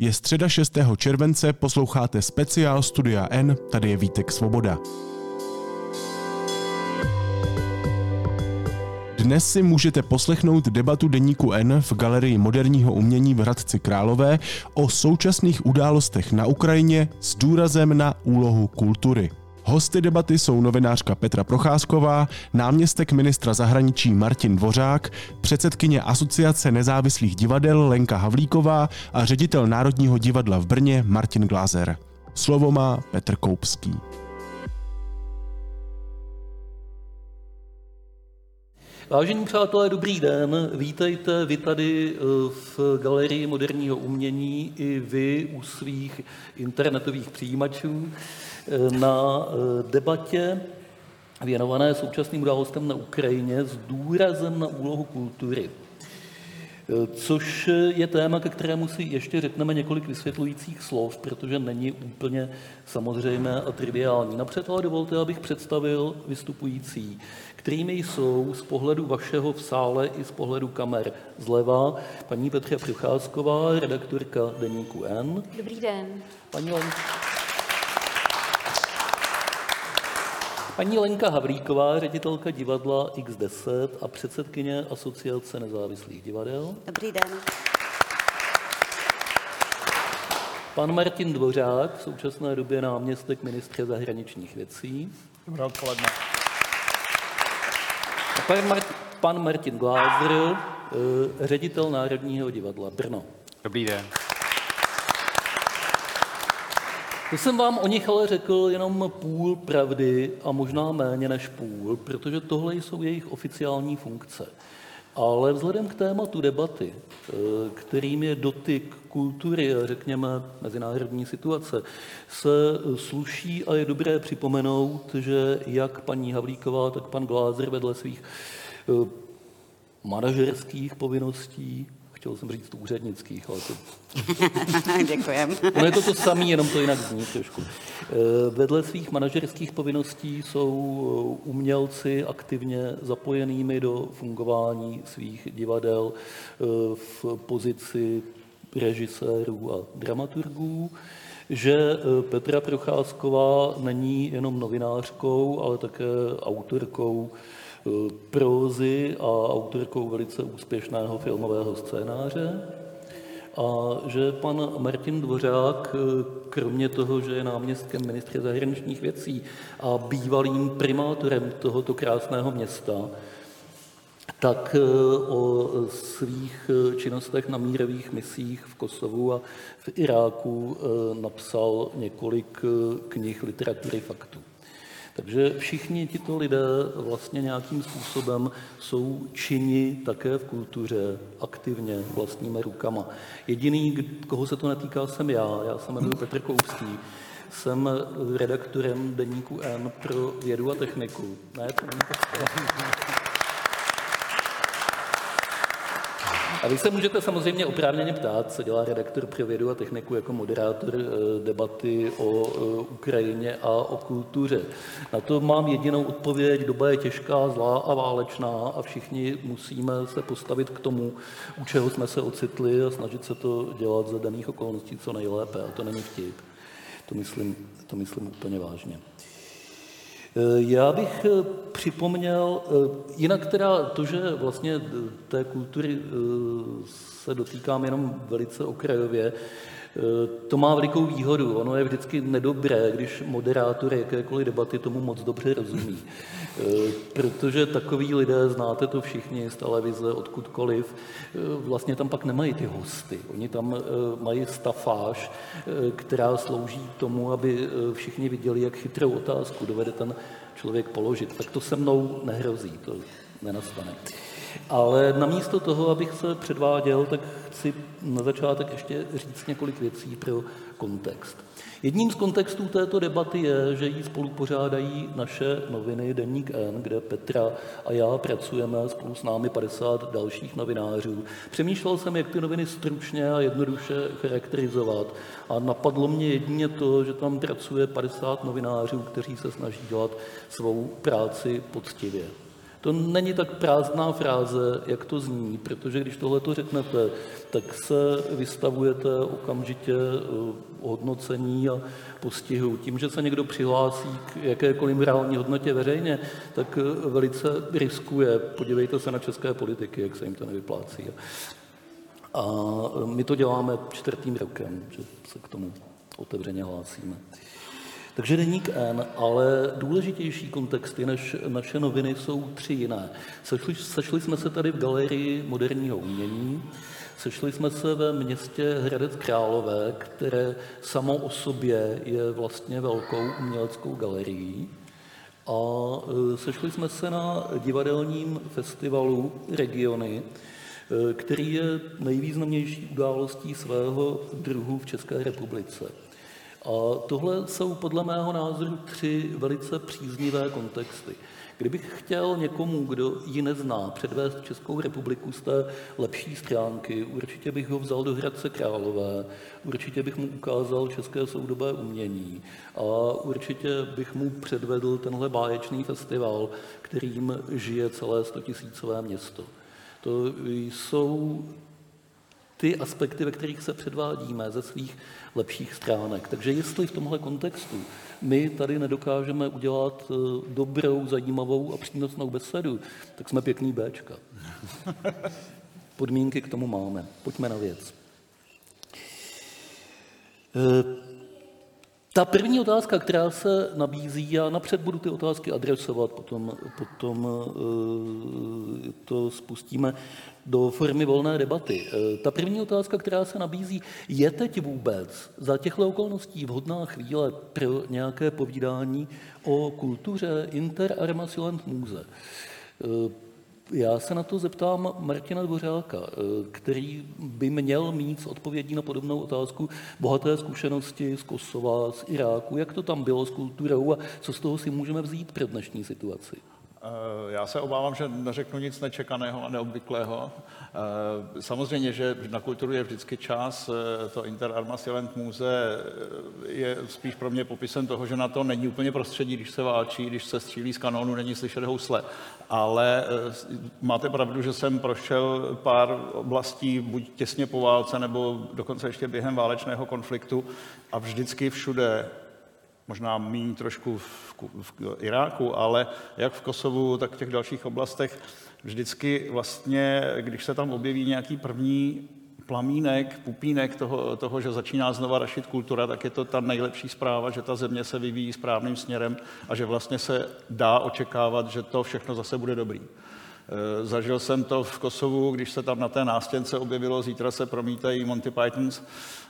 Je středa 6. července, posloucháte speciál Studia N, tady je Vítek Svoboda. Dnes si můžete poslechnout debatu deníku N v Galerii moderního umění v Hradci Králové o současných událostech na Ukrajině s důrazem na úlohu kultury. Hosty debaty jsou novinářka Petra Procházková, náměstek ministra zahraničí Martin Dvořák, předsedkyně Asociace nezávislých divadel Lenka Havlíková a ředitel Národního divadla v Brně Martin Glázer. Slovo má Petr Koupský. Vážení přátelé, dobrý den. Vítejte vy tady eh, v Galerii moderního umění i vy u svých internetových přijímačů na eh, debatě věnované současným událostem na Ukrajině s důrazem na úlohu kultury. Což je téma, ke kterému si ještě řekneme několik vysvětlujících slov, protože není úplně samozřejmé a triviální. Napřed ale dovolte, abych představil vystupující kterými jsou z pohledu vašeho v sále i z pohledu kamer zleva paní Petra Procházková, redaktorka Deníku N. Dobrý den. Paní Lenka. Paní Lenka Havlíková, ředitelka divadla X10 a předsedkyně Asociace nezávislých divadel. Dobrý den. Pan Martin Dvořák, v současné době náměstek ministře zahraničních věcí. Dobré odpoledne. Pan, Mart, pan Martin Glázer, eh, ředitel Národního divadla Brno. Dobrý den. To jsem vám o nich ale řekl jenom půl pravdy a možná méně než půl, protože tohle jsou jejich oficiální funkce. Ale vzhledem k tématu debaty, eh, kterým je dotyk kultury a řekněme mezinárodní situace, se sluší a je dobré připomenout, že jak paní Havlíková, tak pan Glázer vedle svých eh, manažerských povinností chtěl jsem říct úřednických, ale to... Děkujem. Ono je to to samé, jenom to jinak zní trošku. Eh, vedle svých manažerských povinností jsou eh, umělci aktivně zapojenými do fungování svých divadel eh, v pozici režisérů a dramaturgů, že Petra Procházková není jenom novinářkou, ale také autorkou prózy a autorkou velice úspěšného filmového scénáře. A že pan Martin Dvořák, kromě toho, že je náměstkem ministře zahraničních věcí a bývalým primátorem tohoto krásného města, tak eh, o svých činnostech na mírových misích v Kosovu a v Iráku eh, napsal několik eh, knih literatury faktů. Takže všichni tito lidé vlastně nějakým způsobem jsou čini také v kultuře aktivně vlastními rukama. Jediný, koho se to netýká, jsem já. Já se jmenuji Petr Koupský. Jsem redaktorem deníku N pro vědu a techniku. Ne, to není A vy se můžete samozřejmě oprávněně ptát, co dělá redaktor pro vědu a techniku jako moderátor eh, debaty o eh, Ukrajině a o kultuře. Na to mám jedinou odpověď, doba je těžká, zlá a válečná a všichni musíme se postavit k tomu, u čeho jsme se ocitli a snažit se to dělat za daných okolností co nejlépe. A to není vtip. To myslím, to myslím úplně vážně. Eh, já bych eh, připomněl, eh, jinak teda to, že vlastně té kultury se dotýkám jenom velice okrajově, to má velikou výhodu. Ono je vždycky nedobré, když moderátor jakékoliv debaty tomu moc dobře rozumí. Protože takový lidé, znáte to všichni z televize, odkudkoliv, vlastně tam pak nemají ty hosty. Oni tam mají stafáž, která slouží tomu, aby všichni viděli, jak chytrou otázku dovede ten člověk položit. Tak to se mnou nehrozí, to nenastane. Ale namísto toho, abych se předváděl, tak chci na začátek ještě říct několik věcí pro kontext. Jedním z kontextů této debaty je, že ji spolu pořádají naše noviny Deník N, kde Petra a já pracujeme, spolu s námi 50 dalších novinářů. Přemýšlel jsem, jak ty noviny stručně a jednoduše charakterizovat a napadlo mě jedině to, že tam pracuje 50 novinářů, kteří se snaží dělat svou práci poctivě. To není tak prázdná fráze, jak to zní, protože když tohle to řeknete, tak se vystavujete okamžitě eh, hodnocení a postihu. Tím, že se někdo přihlásí k jakékoliv reální hodnotě veřejně, tak eh, velice riskuje. Podívejte se na české politiky, jak se jim to nevyplácí. A my to děláme čtvrtým rokem, že se k tomu otevřeně hlásíme. Takže deník N, ale důležitější kontexty než naše noviny jsou tři jiné. Sešli, sešli jsme se tady v galerii moderního umění, sešli jsme se ve městě Hradec Králové, které samo o sobě je vlastně velkou uměleckou galerií. A e, sešli jsme se na divadelním festivalu Regiony, e, který je nejvýznamnější událostí svého druhu v České republice. A tohle jsou podle mého názoru tři velice příznivé kontexty. Kdybych chtěl někomu, kdo ji nezná, předvést Českou republiku z té lepší stránky, určitě bych ho vzal do Hradce Králové, určitě bych mu ukázal české soudobé umění a určitě bych mu předvedl tenhle báječný festival, kterým žije celé stotisícové město. To jsou ty aspekty, ve kterých se předvádíme ze svých lepších stránek. Takže jestli v tomhle kontextu my tady nedokážeme udělat eh, dobrou, zajímavou a přínosnou besedu, tak jsme pěkný Bčka. Podmínky k tomu máme. Pojďme na věc. Eh, ta první otázka, která se nabízí, já napřed budu ty otázky adresovat, potom, potom eh, to spustíme do formy volné debaty. Eh, ta první otázka, která se nabízí, je teď vůbec za těchto okolností vhodná chvíle pro nějaké povídání o kultuře Inter Arma Silent Muse. Eh, já se na to zeptám Martina Dvořáka, eh, který by měl mít odpovědí na podobnou otázku bohaté zkušenosti z Kosova, z Iráku, jak to tam bylo s kulturou a co z toho si můžeme vzít pro dnešní situaci. Eh, já se obávám, že neřeknu nic nečekaného a neobvyklého. Eh, samozřejmě, že na kulturu je vždycky čas. Eh, to Inter Arma Silent Muse je spíš pro mě popisem toho, že na to není úplně prostředí, když se válčí, když se střílí z kanónu, není slyšet housle. Ale máte pravdu, že jsem prošel pár oblastí, buď těsně po válce, nebo dokonce ještě během válečného konfliktu a vždycky všude možná méně trošku v, v Iráku, ale jak v Kosovu, tak v těch dalších oblastech, vždycky vlastně, když se tam objeví nějaký první plamínek, pupínek toho, toho, že začíná znova rašit kultura, tak je to ta nejlepší zpráva, že ta země se vyvíjí správným směrem a že vlastně se dá očekávat, že to všechno zase bude dobrý. E, zažil jsem to v Kosovu, když se tam na té nástěnce objevilo, zítra se promítají Monty Pythons,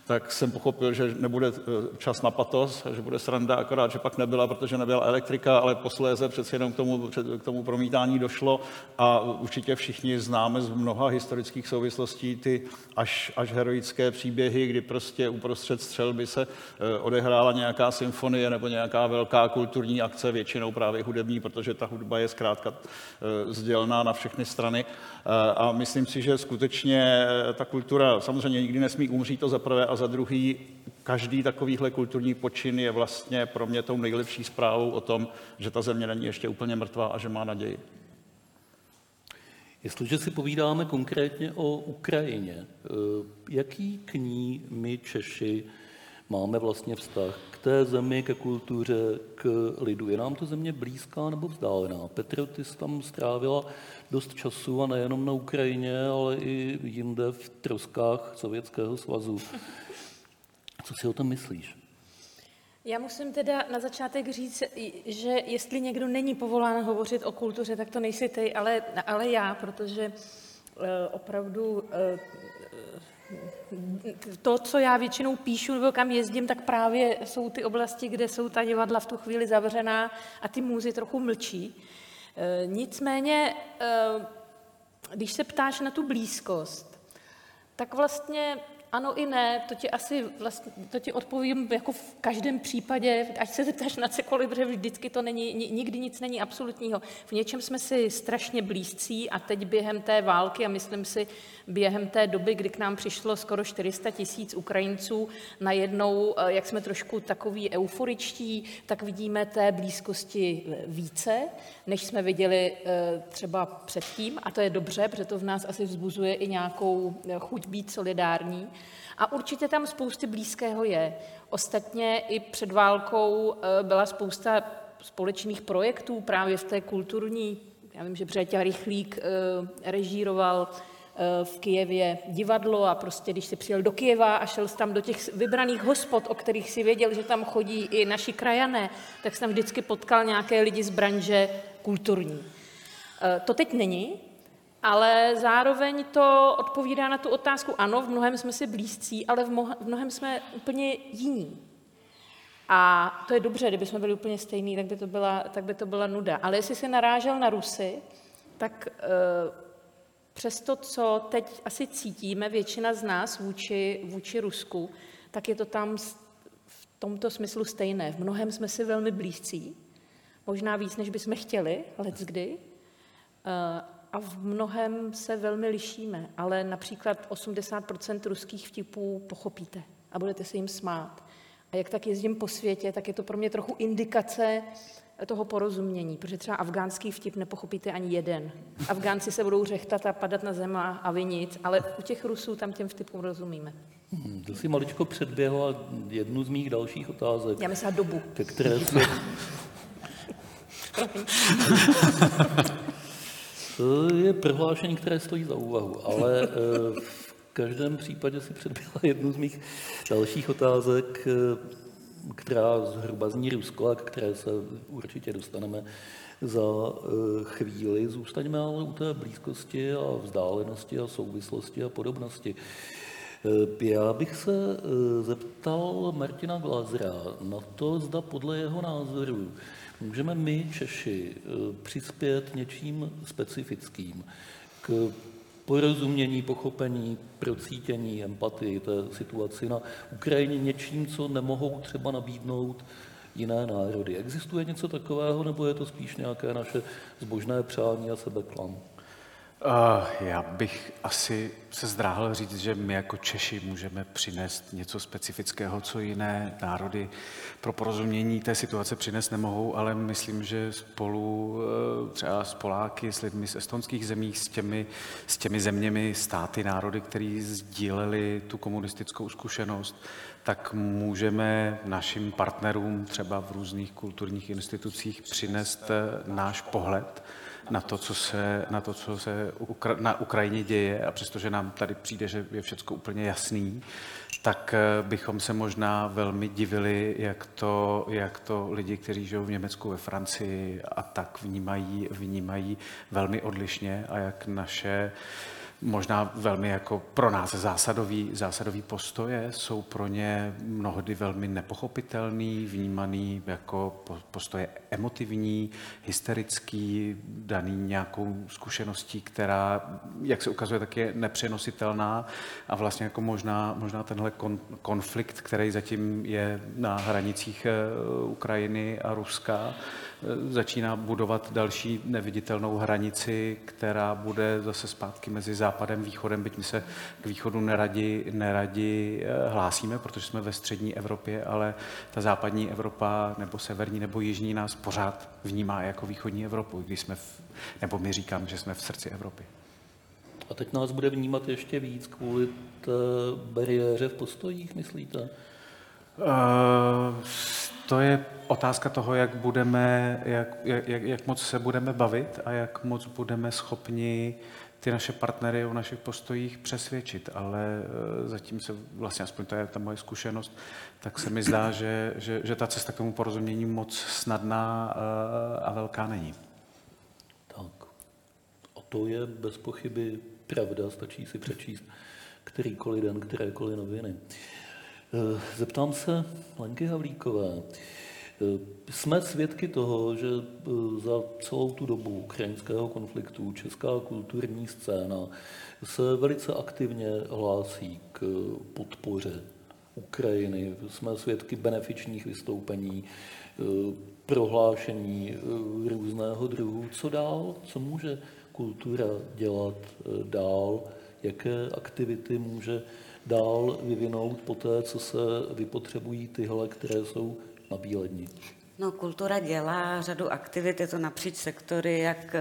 tak jsem pochopil, že nebude eh, čas na patos, že bude sranda, akorát, že pak nebyla, protože nebyla elektrika, ale posléze přece jenom k tomu, k tomu promítání došlo a určitě všichni známe z mnoha historických souvislostí ty až, až heroické příběhy, kdy prostě uprostřed střelby se eh, odehrála nějaká symfonie nebo nějaká velká kulturní akce, většinou právě hudební, protože ta hudba je zkrátka eh, sdělná na všechny strany. A myslím si, že skutečně ta kultura samozřejmě nikdy nesmí umřít, to za prvé, a za druhý, každý takovýhle kulturní počin je vlastně pro mě tou nejlepší zprávou o tom, že ta země není ještě úplně mrtvá a že má naději. Jestliže si povídáme konkrétně o Ukrajině, eh, jaký k ní my Češi máme vlastně vztah k té zemi, ke kultuře, k lidu? Je nám to země blízká nebo vzdálená? Petr, ty jsi tam strávila dost času a nejenom na Ukrajině, ale i jinde v troskách Sovětského svazu. Co si o tom myslíš? Já musím teda na začátek říct, že jestli někdo není povolán hovořit o kultuře, tak to nejsi ty, ale, ale já, protože uh, opravdu uh, to, co já většinou píšu nebo kam jezdím, tak právě jsou ty oblasti, kde jsou ta divadla v tu chvíli zavřená a ty můzy trochu mlčí. Uh, nicméně, když se ptáš na tu blízkost, tak vlastně ano i ne, to ti asi vlastně, to ti odpovím jako v každém případě, ať se zeptáš na cokoliv, protože vždycky to není, nikdy nic není absolutního. V něčem jsme si strašně blízcí a teď během té války a myslím si během té doby, kdy k nám přišlo skoro 400 tisíc Ukrajinců, najednou, eh, jak jsme trošku takový euforičtí, tak vidíme té blízkosti více, než jsme viděli eh, třeba předtím a to je dobře, protože to v nás asi vzbuzuje i nějakou eh, chuť být solidární. A určitě tam spousty blízkého je. Ostatně i před válkou eh, byla spousta společných projektů právě v té kulturní, já vím, že Břeťa Rychlík eh, režíroval eh, v Kijevě divadlo a prostě, když si přijel do Kijeva a šel tam do těch vybraných hospod, o kterých si věděl, že tam chodí i naši krajané, tak jsem vždycky potkal nějaké lidi z branže kulturní. To teď není, ale zároveň to odpovídá na tu otázku, ano, v mnohem jsme si blízcí, ale v mnohem jsme úplně jiní. A to je dobře, kdyby jsme byli úplně stejní, tak by to byla, tak by to byla nuda. Ale jestli se narážel na Rusy, tak e, přes to, co teď asi cítíme, většina z nás vůči, vůči Rusku, tak je to tam v tomto smyslu stejné. V mnohem jsme si velmi blízcí, možná víc, než bychom chtěli, let kdy. E, a v mnohem se velmi lišíme, ale například 80% ruských vtipů pochopíte a budete se jim smát. A jak tak jezdím po světě, tak je to pro mě trochu indikace toho porozumění, protože třeba afgánský vtip nepochopíte ani jeden. Afgánci se budou řechtat a padat na zem a vy nic, ale u těch Rusů tam těm vtipům rozumíme. Hmm, to si maličko předběhla jednu z mých dalších otázek. Já myslím dobu. Ke které se... To je prohlášení, které stojí za úvahu, ale eh, v každém případě si předběhla jednu z mých dalších otázek, eh, která zhruba zní Rusko a které se určitě dostaneme za eh, chvíli. Zůstaňme ale u té blízkosti a vzdálenosti a souvislosti a podobnosti. Já bych se zeptal Martina Glazera na to, zda podle jeho názoru můžeme my, Češi, eh, přispět něčím specifickým k porozumění, pochopení, procítění, empatii té situaci na Ukrajině něčím, co nemohou třeba nabídnout jiné národy. Existuje něco takového, nebo je to spíš nějaké naše zbožné přání a sebeklam? Uh, já bych asi se zdráhal říct, že my jako Češi můžeme přinést něco specifického, co jiné národy pro porozumění té situace přinést nemohou, ale myslím, že spolu uh, třeba s Poláky, s lidmi z estonských zemí, s těmi, s těmi zeměmi, státy, národy, který sdíleli tu komunistickou zkušenost, tak můžeme našim partnerům třeba v různých kulturních institucích přinést eh, náš pohled na to, co se, na, to, co se na Ukrajině děje a přestože nám tady přijde, že je všechno úplně jasný, tak eh, bychom se možná velmi divili, jak to, jak to lidi, kteří žijou v Německu, ve Francii a tak vnímají, vnímají velmi odlišně a jak naše možná velmi jako pro nás zásadový, zásadový postoje, jsou pro ně mnohdy velmi nepochopitelný, vnímaný jako postoje emotivní, hysterický, daný nějakou zkušeností, která, jak se ukazuje, tak je nepřenositelná a vlastně jako možná, možná tenhle kon, konflikt, který zatím je na hranicích eh, Ukrajiny a Ruska, začíná budovat další neviditelnou hranici, která bude zase zpátky mezi západem a východem, byť my se k východu neradi, neradi eh, hlásíme, protože jsme ve střední Evropě, ale ta západní Evropa nebo severní nebo jižní nás pořád vnímá jako východní Evropu, když jsme, v, nebo my říkám, že jsme v srdci Evropy. A teď nás bude vnímat ještě víc kvůli té bariéře v postojích, myslíte? Uh, to je otázka toho, jak, budeme, jak, jak, jak moc se budeme bavit a jak moc budeme schopni ty naše partnery o našich postojích přesvědčit, ale eh, zatím se vlastně, aspoň to je ta moje zkušenost, tak se mi zdá, že, že, že ta cesta k tomu porozumění moc snadná eh, a velká není. Tak. A to je bez pochyby pravda, stačí si přečíst kterýkoliv den, kterékoliv noviny. Eh, zeptám se Lenky Havlíkové. Jsme svědky toho, že za celou tu dobu ukrajinského konfliktu česká kulturní scéna se velice aktivně hlásí k podpoře Ukrajiny. Jsme svědky benefičních vystoupení, prohlášení různého druhu. Co dál? Co může kultura dělat dál? Jaké aktivity může dál vyvinout po té, co se vypotřebují tyhle, které jsou na bílední? No, kultura dělá řadu aktivit, je to napříč sektory, jak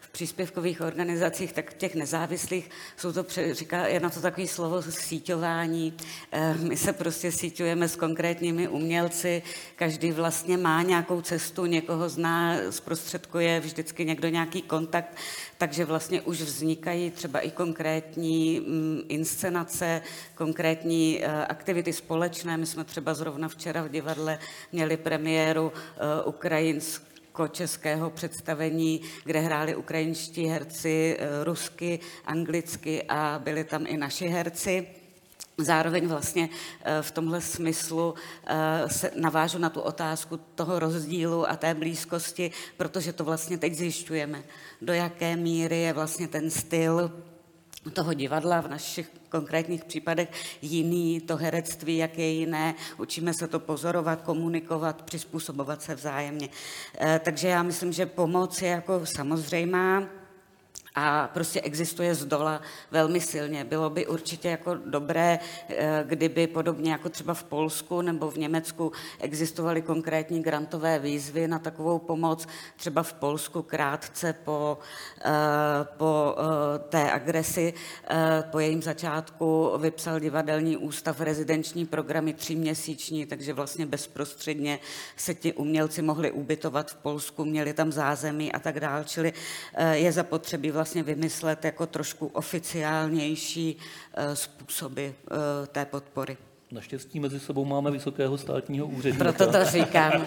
v příspěvkových organizacích, tak těch nezávislých. Jsou to, říká, je na to takový slovo síťování. Eh, my se prostě síťujeme s konkrétními umělci, každý vlastně má nějakou cestu, někoho zná, zprostředkuje vždycky někdo nějaký kontakt, takže vlastně už vznikají třeba i konkrétní mm, inscenace, konkrétní eh, aktivity společné. My jsme třeba zrovna včera v divadle měli premiéru eh, ukrajinské českého představení, kde hráli ukrajinští herci eh, rusky, anglicky a byli tam i naši herci. Zároveň vlastně eh, v tomhle smyslu eh, se navážu na tu otázku toho rozdílu a té blízkosti, protože to vlastně teď zjišťujeme, do jaké míry je vlastně ten styl toho divadla v našich konkrétních případech jiný, to herectví, jak je jiné, učíme se to pozorovat, komunikovat, přizpůsobovat se vzájemně. Eh, takže já myslím, že pomoc je jako samozřejmá, a prostě existuje z dola velmi silně. Bylo by určitě jako dobré, eh, kdyby podobně jako třeba v Polsku nebo v Německu existovaly konkrétní grantové výzvy na takovou pomoc. Třeba v Polsku krátce po, eh, po eh, té agresi, po jejím začátku vypsal divadelní ústav rezidenční programy tříměsíční, takže vlastně bezprostředně se ti umělci mohli ubytovat v Polsku, měli tam zázemí a tak dále. Čili je zapotřebí vlastně vlastně vymyslet jako trošku oficiálnější eh, způsoby eh, té podpory. Naštěstí mezi sebou máme vysokého státního úředníka. Proto to říkám.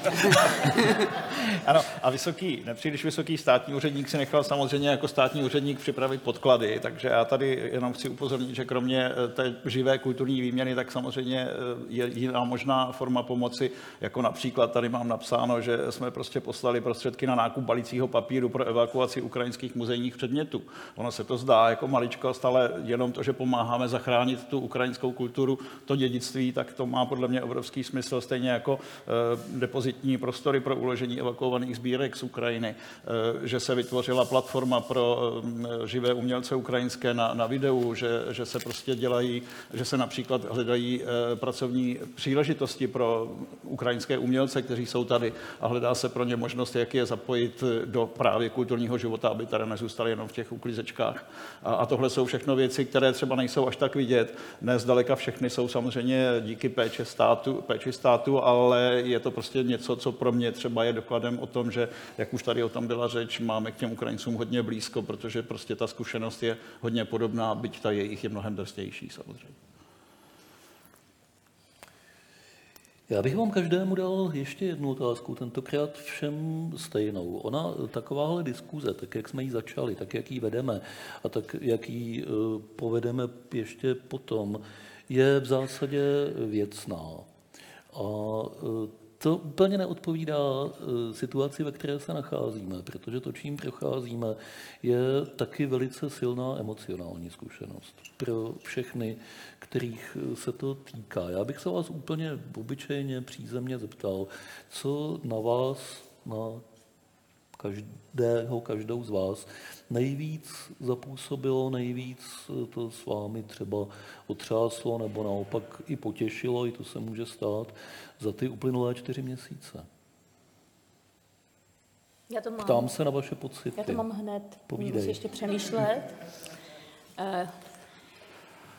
ano, a vysoký, nepříliš vysoký státní úředník si nechal samozřejmě jako státní úředník připravit podklady, takže já tady jenom chci upozornit, že kromě eh, té živé kulturní výměny, tak samozřejmě eh, je jiná možná forma pomoci, jako například tady mám napsáno, že jsme prostě poslali prostředky na nákup balicího papíru pro evakuaci ukrajinských muzejních předmětů. Ono se to zdá jako maličkost, ale jenom to, že pomáháme zachránit tu ukrajinskou kulturu, to dědictví dědictví, tak to má podle mě obrovský smysl, stejně jako eh, depozitní prostory pro uložení evakuovaných sbírek z Ukrajiny, eh, že se vytvořila platforma pro eh, živé umělce ukrajinské na, na videu, že, že se prostě dělají, že se například hledají pracovní příležitosti pro ukrajinské umělce, kteří jsou tady a hledá se pro ně možnost, jak je zapojit do právě kulturního života, aby tady nezůstali jenom v těch uklízečkách. A, a tohle jsou všechno věci, které třeba nejsou až tak vidět. Ne zdaleka všechny jsou samozřejmě díky péči státu, péči státu, ale je to prostě něco, co pro mě třeba je dokladem o tom, že, jak už tady o tom byla řeč, máme k těm Ukrajincům hodně blízko, protože prostě ta zkušenost je hodně podobná, byť ta jejich je mnohem drstější samozřejmě. Já bych vám každému dal ještě jednu otázku, tentokrát všem stejnou. Ona, takováhle diskuze, tak jak jsme ji začali, tak jak ji vedeme a tak jak ji eh, povedeme ještě potom, je v zásadě věcná. A e, to úplně neodpovídá e, situaci, ve které se nacházíme, protože to, čím procházíme, je taky velice silná emocionální zkušenost pro všechny, kterých se to týká. Já bych se vás úplně obyčejně, přízemně zeptal, co na vás, na každého, každou z vás nejvíc zapůsobilo, nejvíc to s vámi třeba otřáslo nebo naopak i potěšilo, i to se může stát za ty uplynulé čtyři měsíce? Já to mám. Ptám se na vaše pocity. Já to mám hned. Povídej. Musím ještě přemýšlet. Eh,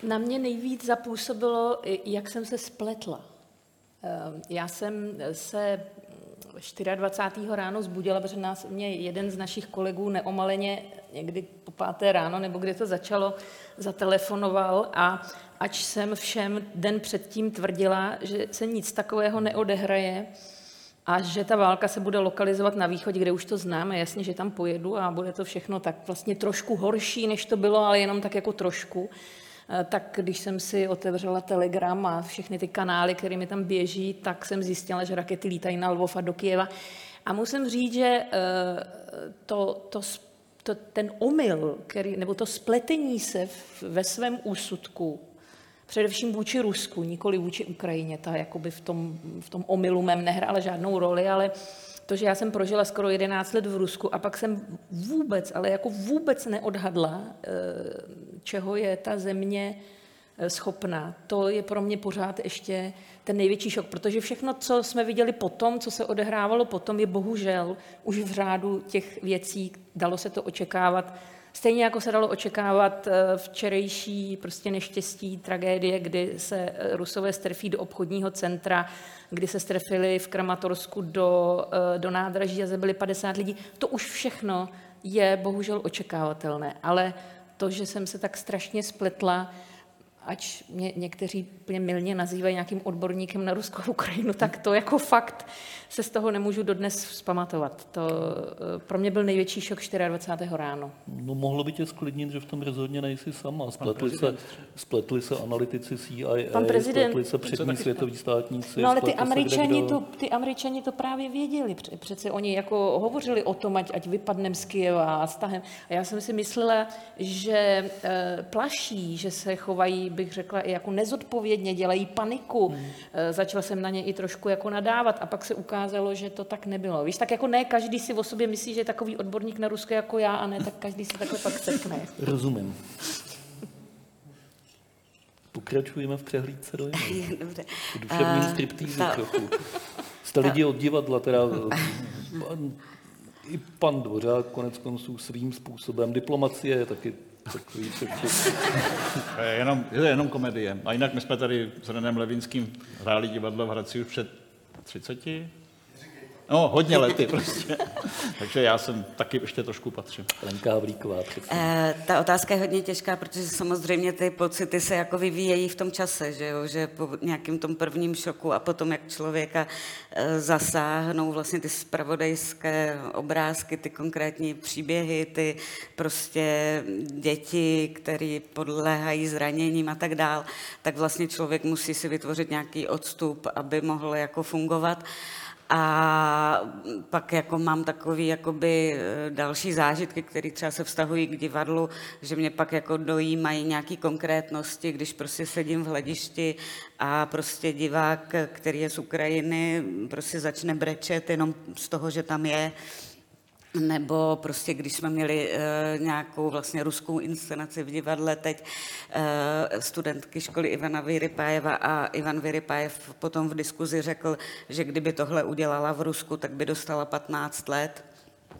na mě nejvíc zapůsobilo, jak jsem se spletla. Eh, já jsem se 24. ráno zbudila, protože nás, mě jeden z našich kolegů neomaleně někdy po páté ráno, nebo kdy to začalo, zatelefonoval a ač jsem všem den předtím tvrdila, že se nic takového neodehraje a že ta válka se bude lokalizovat na východě, kde už to známe, jasně, že tam pojedu a bude to všechno tak vlastně trošku horší, než to bylo, ale jenom tak jako trošku, tak když jsem si otevřela Telegram a všechny ty kanály, které mi tam běží, tak jsem zjistila, že rakety lítají na Lvov a do Kijeva. A musím říct, že to, to, to, ten omyl, který, nebo to spletení se v, ve svém úsudku především vůči Rusku, nikoli vůči Ukrajině. Ta jakoby v tom, v tom omylu mém nehrála žádnou roli, ale to, že já jsem prožila skoro 11 let v Rusku a pak jsem vůbec, ale jako vůbec neodhadla, eh, čeho je ta země eh, schopná. To je pro mě pořád ještě ten největší šok, protože všechno, co jsme viděli potom, co se odehrávalo potom, je bohužel už v řádu těch věcí, dalo se to očekávat, Stejně jako se dalo očekávat eh, včerejší prostě neštěstí, tragédie, kdy se eh, Rusové strefí do obchodního centra, kdy se strefili v Kramatorsku do, eh, do nádraží a zabili 50 lidí. To už všechno je bohužel očekávatelné, ale to, že jsem se tak strašně spletla, ať mě někteří úplně milně nazývají nějakým odborníkem na Ruskou Ukrajinu, tak to jako fakt se z toho nemůžu dodnes vzpamatovat. To eh, pro mě byl největší šok 24. ráno. No mohlo by tě sklidnit, že v tom rozhodně nejsi sama. Spletli se, spletli se analytici CIA, Pan prezident, spletli se přední světoví státníci. No ale ty američani, to, ty američani to právě věděli. Přece oni jako hovořili o tom, ať, ať vypadnem z Kijeva a stahem. A já jsem si myslela, že e, plaší, že se chovají, bych řekla, i jako nezodpovědně, dělají paniku. Hmm. E, začala jsem na ně i trošku jako nadávat a pak se ukázalo, že to tak nebylo. Víš, tak jako ne každý si o sobě myslí, že je takový odborník na ruské jako já, a ne tak každý si takhle pak sekne. Rozumím. Pokračujeme v přehlídce do Dobře. Duševním striptýzu ta... trochu. Jste ta... lidi od divadla, teda pan, i pan Dvořák konec konců svým způsobem. Diplomacie je taky takový je jenom, je jenom komedie. A jinak my jsme tady s Renem Levinským hráli divadlo v Hradci už před 30? No, hodně lety prostě. Takže já jsem taky ještě trošku patřím. Lenka Havlíková. E, ta otázka je hodně těžká, protože samozřejmě ty pocity se jako vyvíjejí v tom čase, že, jo? že po nějakém tom prvním šoku a potom, jak člověka e, zasáhnou vlastně ty spravodajské obrázky, ty konkrétní příběhy, ty prostě děti, které podléhají zraněním a tak dál, tak vlastně člověk musí si vytvořit nějaký odstup, aby mohl jako fungovat. A pak jako mám takový jakoby eh, další zážitky, které třeba se vztahují k divadlu, že mě pak jako dojímají nějaký konkrétnosti, když prostě sedím v hledišti a prostě divák, který je z Ukrajiny, prostě začne brečet jenom z toho, že tam je nebo prostě když jsme měli e, nějakou vlastně ruskou inscenaci v divadle teď e, studentky školy Ivana Vyrypájeva a Ivan Vyrypájev potom v diskuzi řekl, že kdyby tohle udělala v Rusku, tak by dostala 15 let.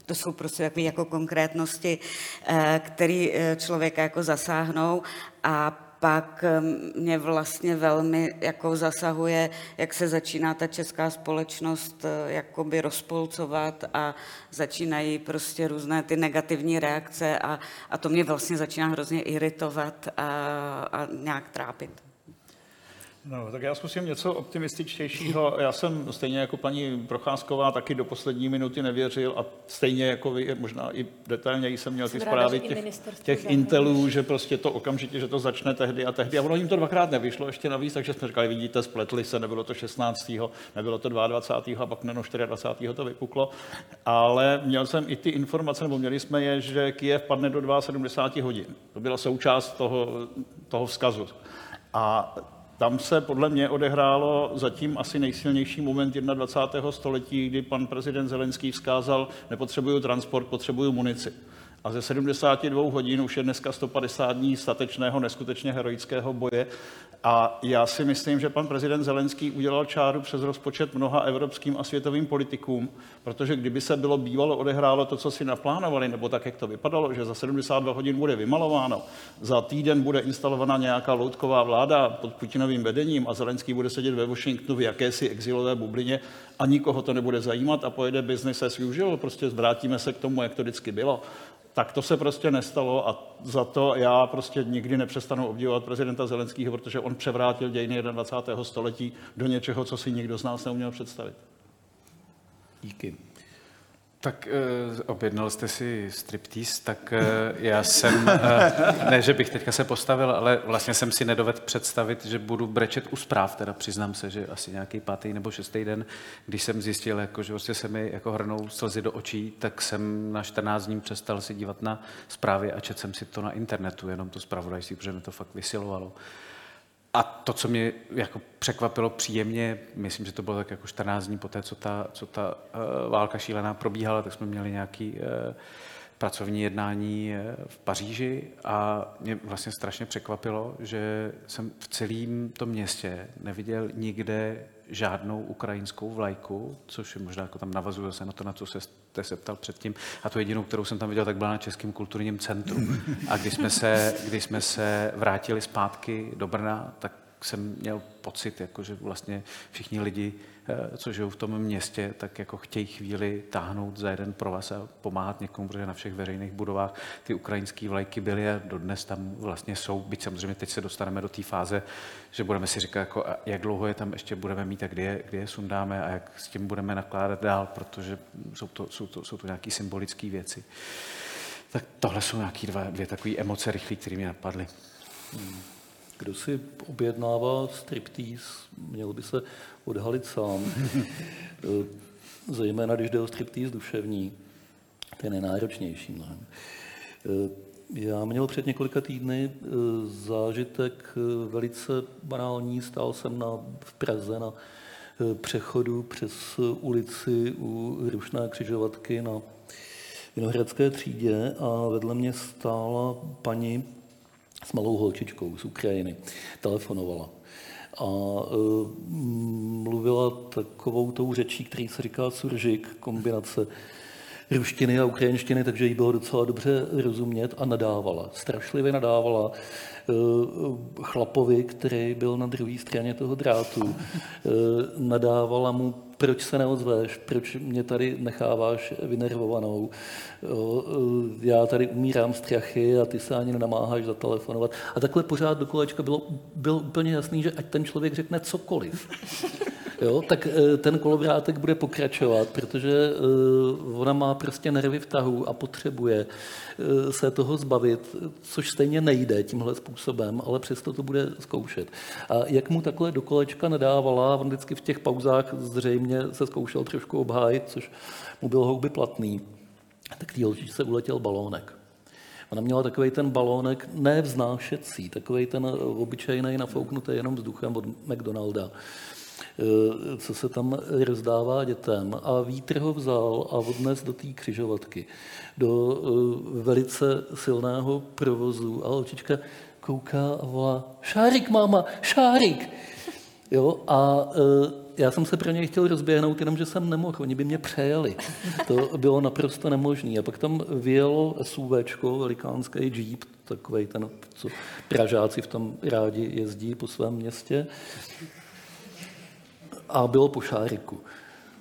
To jsou prostě jako konkrétnosti, e, které člověka jako zasáhnou a pak mě vlastně velmi jako zasahuje, jak se začíná ta česká společnost eh, jakoby rozpolcovat a začínají prostě různé ty negativní reakce a, a to mě vlastně začíná hrozně iritovat a, a nějak trápit. No, tak já zkusím něco optimističtějšího. Já jsem stejně jako paní Procházková taky do poslední minuty nevěřil a stejně jako vy, možná i detailněji jsem měl ty zprávy těch, těch intelů, že prostě to okamžitě, že to začne tehdy a tehdy. A ono jim to dvakrát nevyšlo ještě navíc, takže jsme říkali, vidíte, spletli se, nebylo to 16. nebylo to 22. a pak no 24. to vypuklo. Ale měl jsem i ty informace, nebo měli jsme je, že Kiev padne do 72 hodin. To byla součást toho, toho vzkazu. A tam se podle mě odehrálo zatím asi nejsilnější moment 21. století, kdy pan prezident Zelenský vzkázal, nepotřebuju transport, potřebuju munici. A ze 72 hodin už je dneska 150 dní statečného, neskutečně heroického boje. A já si myslím, že pan prezident Zelenský udělal čáru přes rozpočet mnoha evropským a světovým politikům, protože kdyby se bylo bývalo odehrálo to, co si naplánovali, nebo tak, jak to vypadalo, že za 72 hodin bude vymalováno, za týden bude instalovaná nějaká loutková vláda pod Putinovým vedením a Zelenský bude sedět ve Washingtonu v jakési exilové bublině a nikoho to nebude zajímat a pojede business as usual, prostě vrátíme se k tomu, jak to vždycky bylo, tak to se prostě nestalo a za to já prostě nikdy nepřestanu obdivovat prezidenta Zelenského, protože on převrátil dějiny 21. století do něčeho, co si nikdo z nás neuměl představit. Díky. Tak uh, objednal jste si striptease, tak uh, já jsem, uh, ne, že bych teďka se postavil, ale vlastně jsem si nedovedl představit, že budu brečet u zpráv, teda přiznám se, že asi nějaký pátý nebo šestý den, když jsem zjistil, jako, že vlastně se mi jako hrnou slzy do očí, tak jsem na 14 dní přestal si dívat na zprávy a četl jsem si to na internetu, jenom to zpravodajství, protože mi to fakt vysilovalo. A to, co mě jako překvapilo příjemně, myslím, že to bylo tak jako 14 dní poté, co ta, co ta uh, válka šílená probíhala, tak jsme měli nějaký uh, pracovní jednání uh, v Paříži a mě vlastně strašně překvapilo, že jsem v celém tom městě neviděl nikde žádnou ukrajinskou vlajku, což je možná jako tam navazuje se na to, na co se jste se ptal předtím. A tu jedinou, kterou jsem tam viděl, tak byla na Českém kulturním centru. A když jsme se, když jsme se vrátili zpátky do Brna, tak jsem měl pocit, jako, že vlastně všichni lidi, eh, co žijou v tom městě, tak jako chtějí chvíli táhnout za jeden provaz a pomáhat někomu, protože na všech veřejných budovách ty ukrajinské vlajky byly a dodnes tam vlastně jsou, byť samozřejmě teď se dostaneme do té fáze, že budeme si říkat, jako, jak dlouho je tam ještě budeme mít a kdy je, kdy je sundáme a jak s tím budeme nakládat dál, protože jsou to, jsou to, jsou to nějaké symbolické věci. Tak tohle jsou nějaké dva, dvě takové emoce rychlé, které mě napadly. Hmm. Kdo si objednává striptease, měl by se odhalit sám. Zejména, když jde o striptease duševní. Ten je nejnáročnější mnohem. Já měl před několika týdny eh, zážitek eh, velice banální. Stál jsem na, v Praze na eh, přechodu přes ulici u Rušné křižovatky na Vinohradské třídě a vedle mě stála paní s malou holčičkou z Ukrajiny. Telefonovala. A e, mluvila takovou tou řečí, který se říká suržik, kombinace ruštiny a ukrajinštiny, takže jí bylo docela dobře rozumět a nadávala. Strašlivě nadávala e, chlapovi, který byl na druhé straně toho drátu. E, nadávala mu proč se neozveš, proč mě tady necháváš vynervovanou, jo, e, já tady umírám z trachy a ty se ani nenamáháš zatelefonovat. A takhle pořád do kolečka bylo, bylo úplně jasný, že ať ten člověk řekne cokoliv, jo, tak e, ten kolovrátek bude pokračovat, protože e, ona má prostě nervy v tahu a potřebuje se toho zbavit, což stejně nejde tímhle způsobem, ale přesto to bude zkoušet. A jak mu takhle do kolečka nadávala, on vždycky v těch pauzách zřejmě se zkoušel trošku obhájit, což mu bylo houby platný, tak té holčičce uletěl balónek. Ona měla takový ten balónek nevznášecí, takový ten obyčejný nafouknutý jenom vzduchem od McDonalda Eh, co se tam rozdává dětem. A vítr ho vzal a odnes do té křižovatky, do eh, velice silného provozu. A holčička kouká a volá, šárik, máma, šárik. Jo, a eh, já jsem se pro něj chtěl rozběhnout, jenomže jsem nemohl, oni by mě přejeli. To bylo naprosto nemožné. A pak tam vyjelo SUV, velikánský Jeep, takový ten, co Pražáci v tom rádi jezdí po svém městě a bylo po šáriku.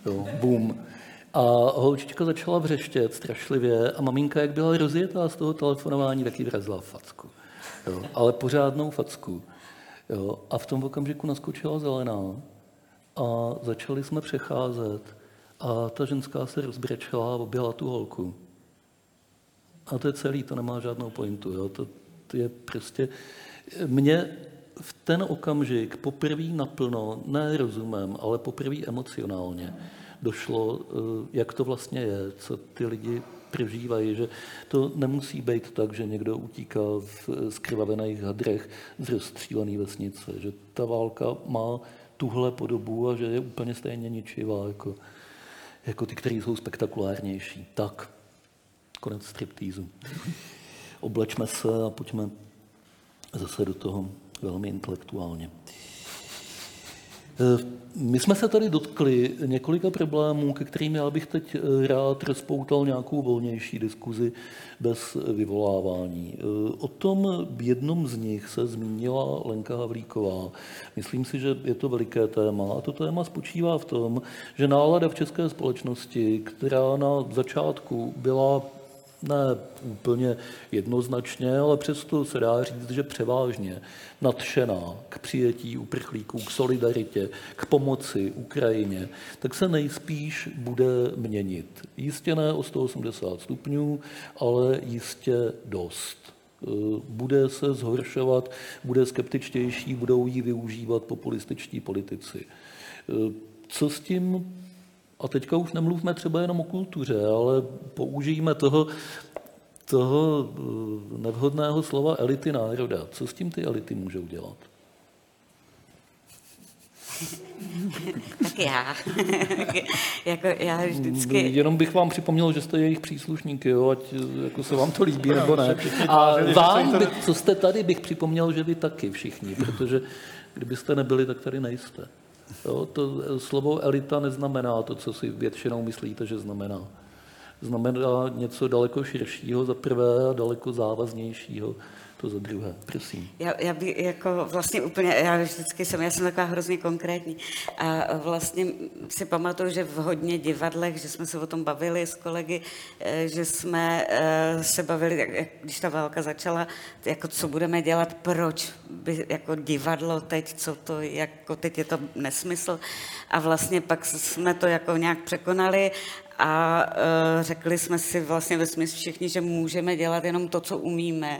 Jo, boom. A holčička začala vřeštět strašlivě a maminka, jak byla rozjetá z toho telefonování, tak jí vrazila facku. Jo, ale pořádnou facku. Jo, a v tom okamžiku naskočila zelená a začali jsme přecházet a ta ženská se rozbrečela a objela tu holku. A to je celý, to nemá žádnou pointu. Jo. To, to je prostě... Mě v ten okamžik poprvé naplno, ne rozumem, ale poprvé emocionálně došlo, eh, jak to vlastně je, co ty lidi prožívají, že to nemusí být tak, že někdo utíká v skrvavených hadrech z rozstřílené vesnice, že ta válka má tuhle podobu a že je úplně stejně ničivá jako, jako ty, které jsou spektakulárnější. Tak, konec striptýzu. Oblečme se a pojďme zase do toho velmi intelektuálně. Eh, my jsme se tady dotkli několika problémů, ke kterým já bych teď eh, rád rozpoutal nějakou volnější diskuzi bez vyvolávání. Eh, o tom jednom z nich se zmínila Lenka Havlíková. Myslím si, že je to veliké téma. A to téma spočívá v tom, že nálada v české společnosti, která na začátku byla ne úplně jednoznačně, ale přesto se dá říct, že převážně nadšená k přijetí uprchlíků, k solidaritě, k pomoci Ukrajině, tak se nejspíš bude měnit. Jistě ne o 180 stupňů, ale jistě dost. E, bude se zhoršovat, bude skeptičtější, budou ji využívat populističtí politici. E, co s tím a teďka už nemluvme třeba jenom o kultuře, ale použijeme toho, toho eh, nevhodného slova elity národa. Co s tím ty elity můžou dělat? tak já. jako já vždycky... Jenom bych vám připomněl, že jste jejich příslušníky, jo, ať eh, jako se vám to líbí nebo ne. A vám, by, co jste tady, bych připomněl, že vy taky všichni, protože kdybyste nebyli, tak tady nejste. Jo, to slovo elita neznamená to, co si většinou myslíte, že znamená. Znamená něco daleko širšího za prvé a daleko závaznějšího to za druhé. Prosím. Já, já bych jako vlastně úplně, já vždycky jsem, já jsem taková hrozně konkrétní a vlastně si pamatuju, že v hodně divadlech, že jsme se o tom bavili s kolegy, eh, že jsme eh, se bavili, když ta válka začala, jako co budeme dělat, proč by jako divadlo teď, co to, jako teď je to nesmysl a vlastně pak jsme to jako nějak překonali a uh, řekli jsme si vlastně ve smyslu všichni, že můžeme dělat jenom to, co umíme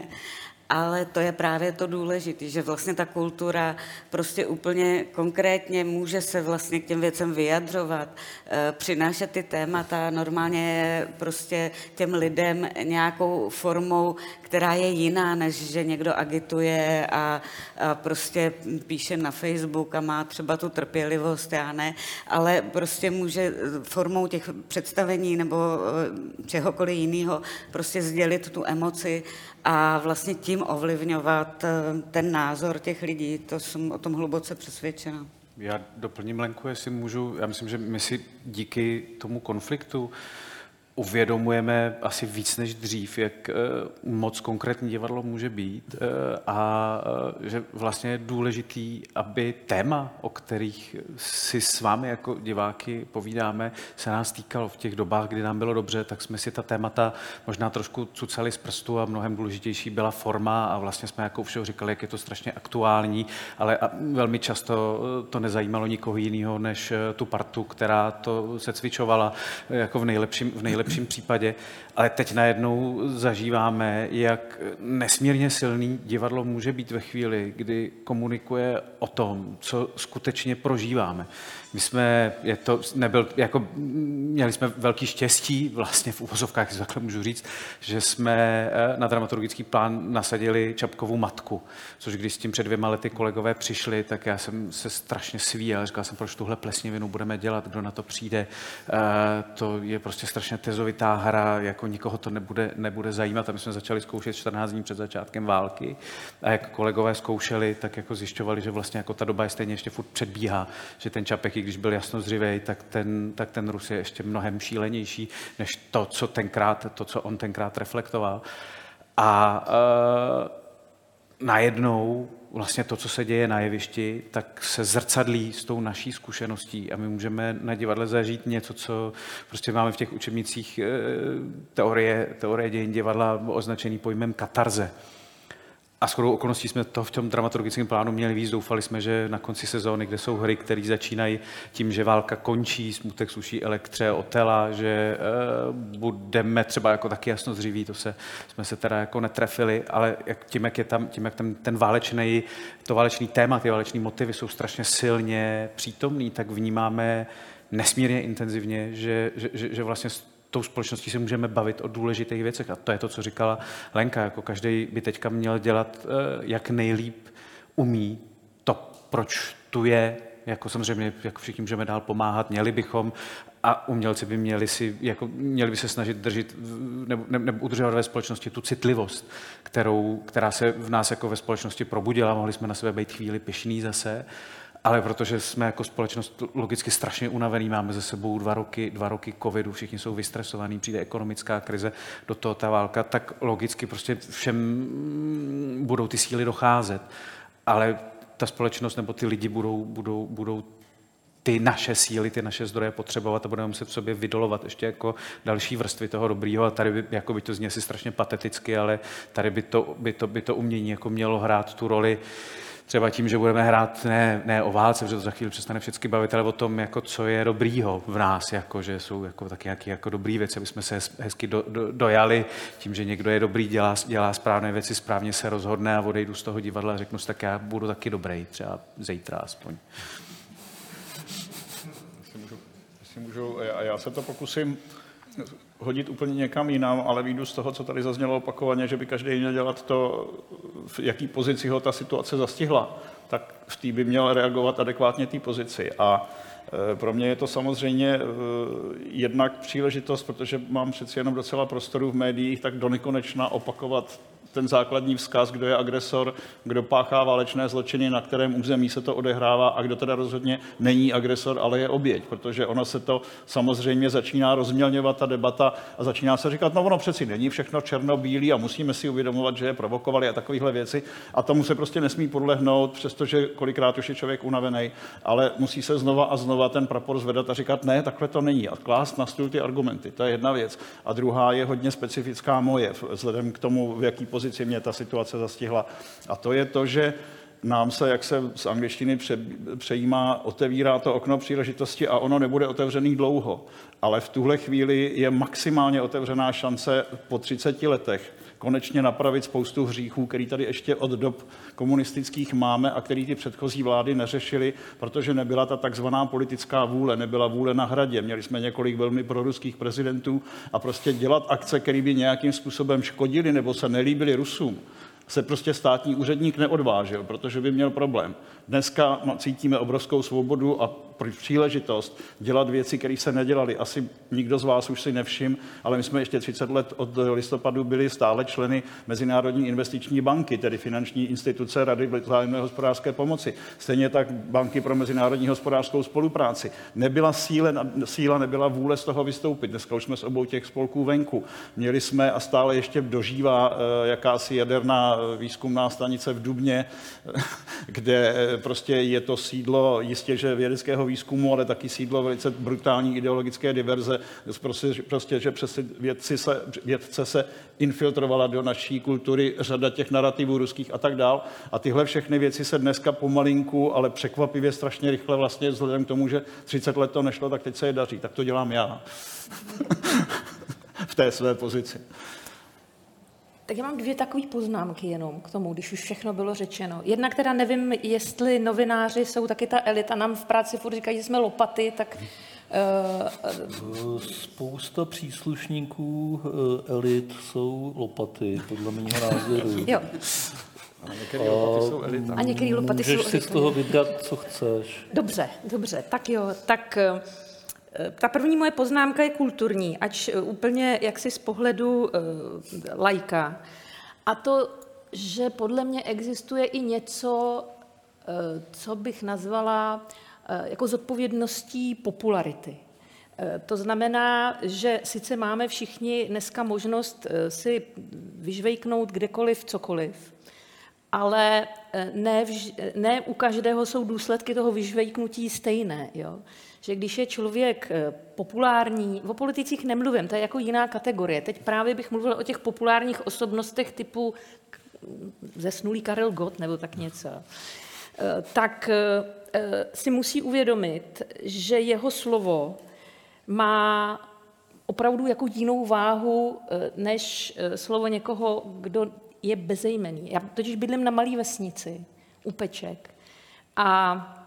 ale to je právě to důležité, že vlastně ta kultura prostě úplně konkrétně může se vlastně k těm věcem vyjadřovat, eh, přinášet ty témata normálně prostě těm lidem nějakou formou, která je jiná, než že někdo agituje a, a prostě píše na Facebook a má třeba tu trpělivost, já ne, ale prostě může formou těch představení nebo eh, čehokoliv jiného prostě sdělit tu emoci a vlastně tím ovlivňovat eh, ten názor těch lidí. To jsem o tom hluboce přesvědčena. Já doplním Lenku, jestli můžu. Já myslím, že my si díky tomu konfliktu uvědomujeme asi víc než dřív, jak eh, moc konkrétní divadlo může být eh, a eh, že vlastně je důležitý, aby téma, o kterých si s vámi jako diváky povídáme, se nás týkalo v těch dobách, kdy nám bylo dobře, tak jsme si ta témata možná trošku cucali z prstu a mnohem důležitější byla forma a vlastně jsme jako všeho říkali, jak je to strašně aktuální, ale velmi často to nezajímalo nikoho jiného než tu partu, která to se cvičovala jako v nejlepším, v nejlepším nejlepším případě, ale teď najednou zažíváme, jak nesmírně silný divadlo může být ve chvíli, kdy komunikuje o tom, co skutečně prožíváme. My jsme, je to, nebyl, jako, měli jsme velký štěstí, vlastně v uvozovkách, jestli takhle můžu říct, že jsme eh, na dramaturgický plán nasadili Čapkovou matku, což když s tím před dvěma lety kolegové přišli, tak já jsem se strašně svíjel, říkal jsem, proč tuhle plesnivinu budeme dělat, kdo na to přijde, eh, to je prostě strašně tezovitá hra, jako nikoho to nebude, nebude zajímat. A my jsme začali zkoušet 14 dní před začátkem války. A jak kolegové zkoušeli, tak jako zjišťovali, že vlastně jako ta doba je stejně ještě furt předbíhá, že ten Čapek když byl jasno zřivej, tak ten, tak ten Rus je ještě mnohem šílenější než to, co tenkrát, to, co on tenkrát reflektoval. A e, najednou vlastně to, co se děje na jevišti, tak se zrcadlí s tou naší zkušeností a my můžeme na divadle zažít něco, co prostě máme v těch učebnicích e, teorie, teorie dějin divadla označený pojmem katarze. A shodou okolností jsme to v tom dramaturgickém plánu měli víc. Doufali jsme, že na konci sezóny, kde jsou hry, které začínají tím, že válka končí, smutek sluší elektře, otela, že e, budeme třeba jako taky jasno zřiví, to se, jsme se teda jako netrefili, ale jak, tím, jak je tam, tím, jak ten, ten válečný, to válečný téma, ty váleční motivy jsou strašně silně přítomný, tak vnímáme nesmírně intenzivně, že, že, že, že vlastně tou společností se můžeme bavit o důležitých věcech. A to je to, co říkala Lenka. Jako každý by teďka měl dělat, eh, jak nejlíp umí to, proč tu je, jako samozřejmě, jako všichni můžeme dál pomáhat, měli bychom, a umělci by měli, si, jako, měli by se snažit držet nebo, nebo, nebo udržovat ve společnosti tu citlivost, kterou, která se v nás jako ve společnosti probudila. Mohli jsme na sebe být chvíli pišný zase ale protože jsme jako společnost logicky strašně unavený, máme ze sebou dva roky, dva roky covidu, všichni jsou vystresovaní, přijde ekonomická krize, do toho ta válka, tak logicky prostě všem budou ty síly docházet. Ale ta společnost nebo ty lidi budou, budou, budou ty naše síly, ty naše zdroje potřebovat a budeme muset v sobě vydolovat ještě jako další vrstvy toho dobrýho. A tady by, jako by to zní asi strašně pateticky, ale tady by to, by to, by to umění jako mělo hrát tu roli třeba tím, že budeme hrát ne, ne o válce, protože to za chvíli přestane všechny bavit, ale o tom, jako, co je dobrýho v nás, jako, že jsou jako, taky nějaké jako dobrý věci, aby jsme se hezky do, do, dojali tím, že někdo je dobrý, dělá, dělá správné věci, správně se rozhodne a odejdu z toho divadla a řeknu si, tak já budu taky dobrý, třeba zítra aspoň. Jestli můžu, a já se to pokusím hodit úplně někam jinam, ale výjdu z toho, co tady zaznělo opakovaně, že by každý měl dělat to, v jaký pozici ho ta situace zastihla, tak v té by měl reagovat adekvátně té pozici. A e, pro mě je to samozřejmě e, jednak příležitost, protože mám přeci jenom docela prostoru v médiích, tak do nekonečna opakovat ten základní vzkaz, kdo je agresor, kdo páchá válečné zločiny, na kterém území se to odehrává a kdo teda rozhodně není agresor, ale je oběť, protože ono se to samozřejmě začíná rozmělňovat ta debata a začíná se říkat, no ono přeci není všechno černobílý a musíme si uvědomovat, že je provokovali a takovéhle věci a tomu se prostě nesmí podlehnout, přestože kolikrát už je člověk unavený, ale musí se znova a znova ten prapor zvedat a říkat, ne, takhle to není a klást na stůl ty argumenty, to je jedna věc. A druhá je hodně specifická moje, vzhledem k tomu, v jaký pozici mě ta situace zastihla. A to je to, že nám se, jak se z angličtiny pře, přejímá, otevírá to okno příležitosti a ono nebude otevřený dlouho. Ale v tuhle chvíli je maximálně otevřená šance po 30 letech konečně napravit spoustu hříchů, který tady ještě od dob komunistických máme a který ty předchozí vlády neřešily, protože nebyla ta takzvaná politická vůle, nebyla vůle na hradě. Měli jsme několik velmi proruských prezidentů a prostě dělat akce, které by nějakým způsobem škodili nebo se nelíbily Rusům, se prostě státní úředník neodvážil, protože by měl problém. Dneska cítíme obrovskou svobodu a příležitost dělat věci, které se nedělaly. Asi nikdo z vás už si nevšim, ale my jsme ještě 30 let od listopadu byli stále členy Mezinárodní investiční banky, tedy finanční instituce Rady vzájemné hospodářské pomoci. Stejně tak banky pro mezinárodní hospodářskou spolupráci. Nebyla síle, síla, nebyla vůle z toho vystoupit. Dneska už jsme s obou těch spolků venku. Měli jsme a stále ještě dožívá eh, jakási jaderná eh, výzkumná stanice v Dubně, kde eh, prostě je to sídlo jistě, že vědeckého výzkumu, ale taky sídlo velice brutální ideologické diverze, prostě, prostě že přes vědci se, vědce se infiltrovala do naší kultury řada těch narrativů ruských a tak dál. A tyhle všechny věci se dneska pomalinku, ale překvapivě strašně rychle vlastně vzhledem k tomu, že 30 let to nešlo, tak teď se je daří. Tak to dělám já. v té své pozici. Tak já mám dvě takové poznámky jenom k tomu, když už všechno bylo řečeno. Jedna, která nevím, jestli novináři jsou taky ta elita. Nám v práci furt říkají, že jsme lopaty, tak... Uh, Spousta příslušníků uh, elit jsou lopaty, podle mého názoru. Jo. A některé lopaty jsou elita. A některé lopaty Můžeš jsou si z toho vybrat, co chceš. Dobře, dobře, tak jo, tak ta první moje poznámka je kulturní, ač e, úplně jaksi z pohledu uh, lajka. A to, že podle mě existuje i něco, co bych nazvala jako zodpovědností popularity. To znamená, že sice máme všichni dneska možnost si vyžvejknout kdekoliv, cokoliv, ale ne, vž, ne u každého jsou důsledky toho vyžvejknutí stejné. Jo? Že když je člověk eh, populární, o politicích nemluvím, to je jako jiná kategorie. Teď právě bych mluvil o těch populárních osobnostech typu zesnulý Karel Gott nebo tak něco. Eh, tak eh, si musí uvědomit, že jeho slovo má opravdu jako jinou váhu než slovo někoho, kdo je bezejmený. Já totiž bydlím na malé vesnici, u Peček. A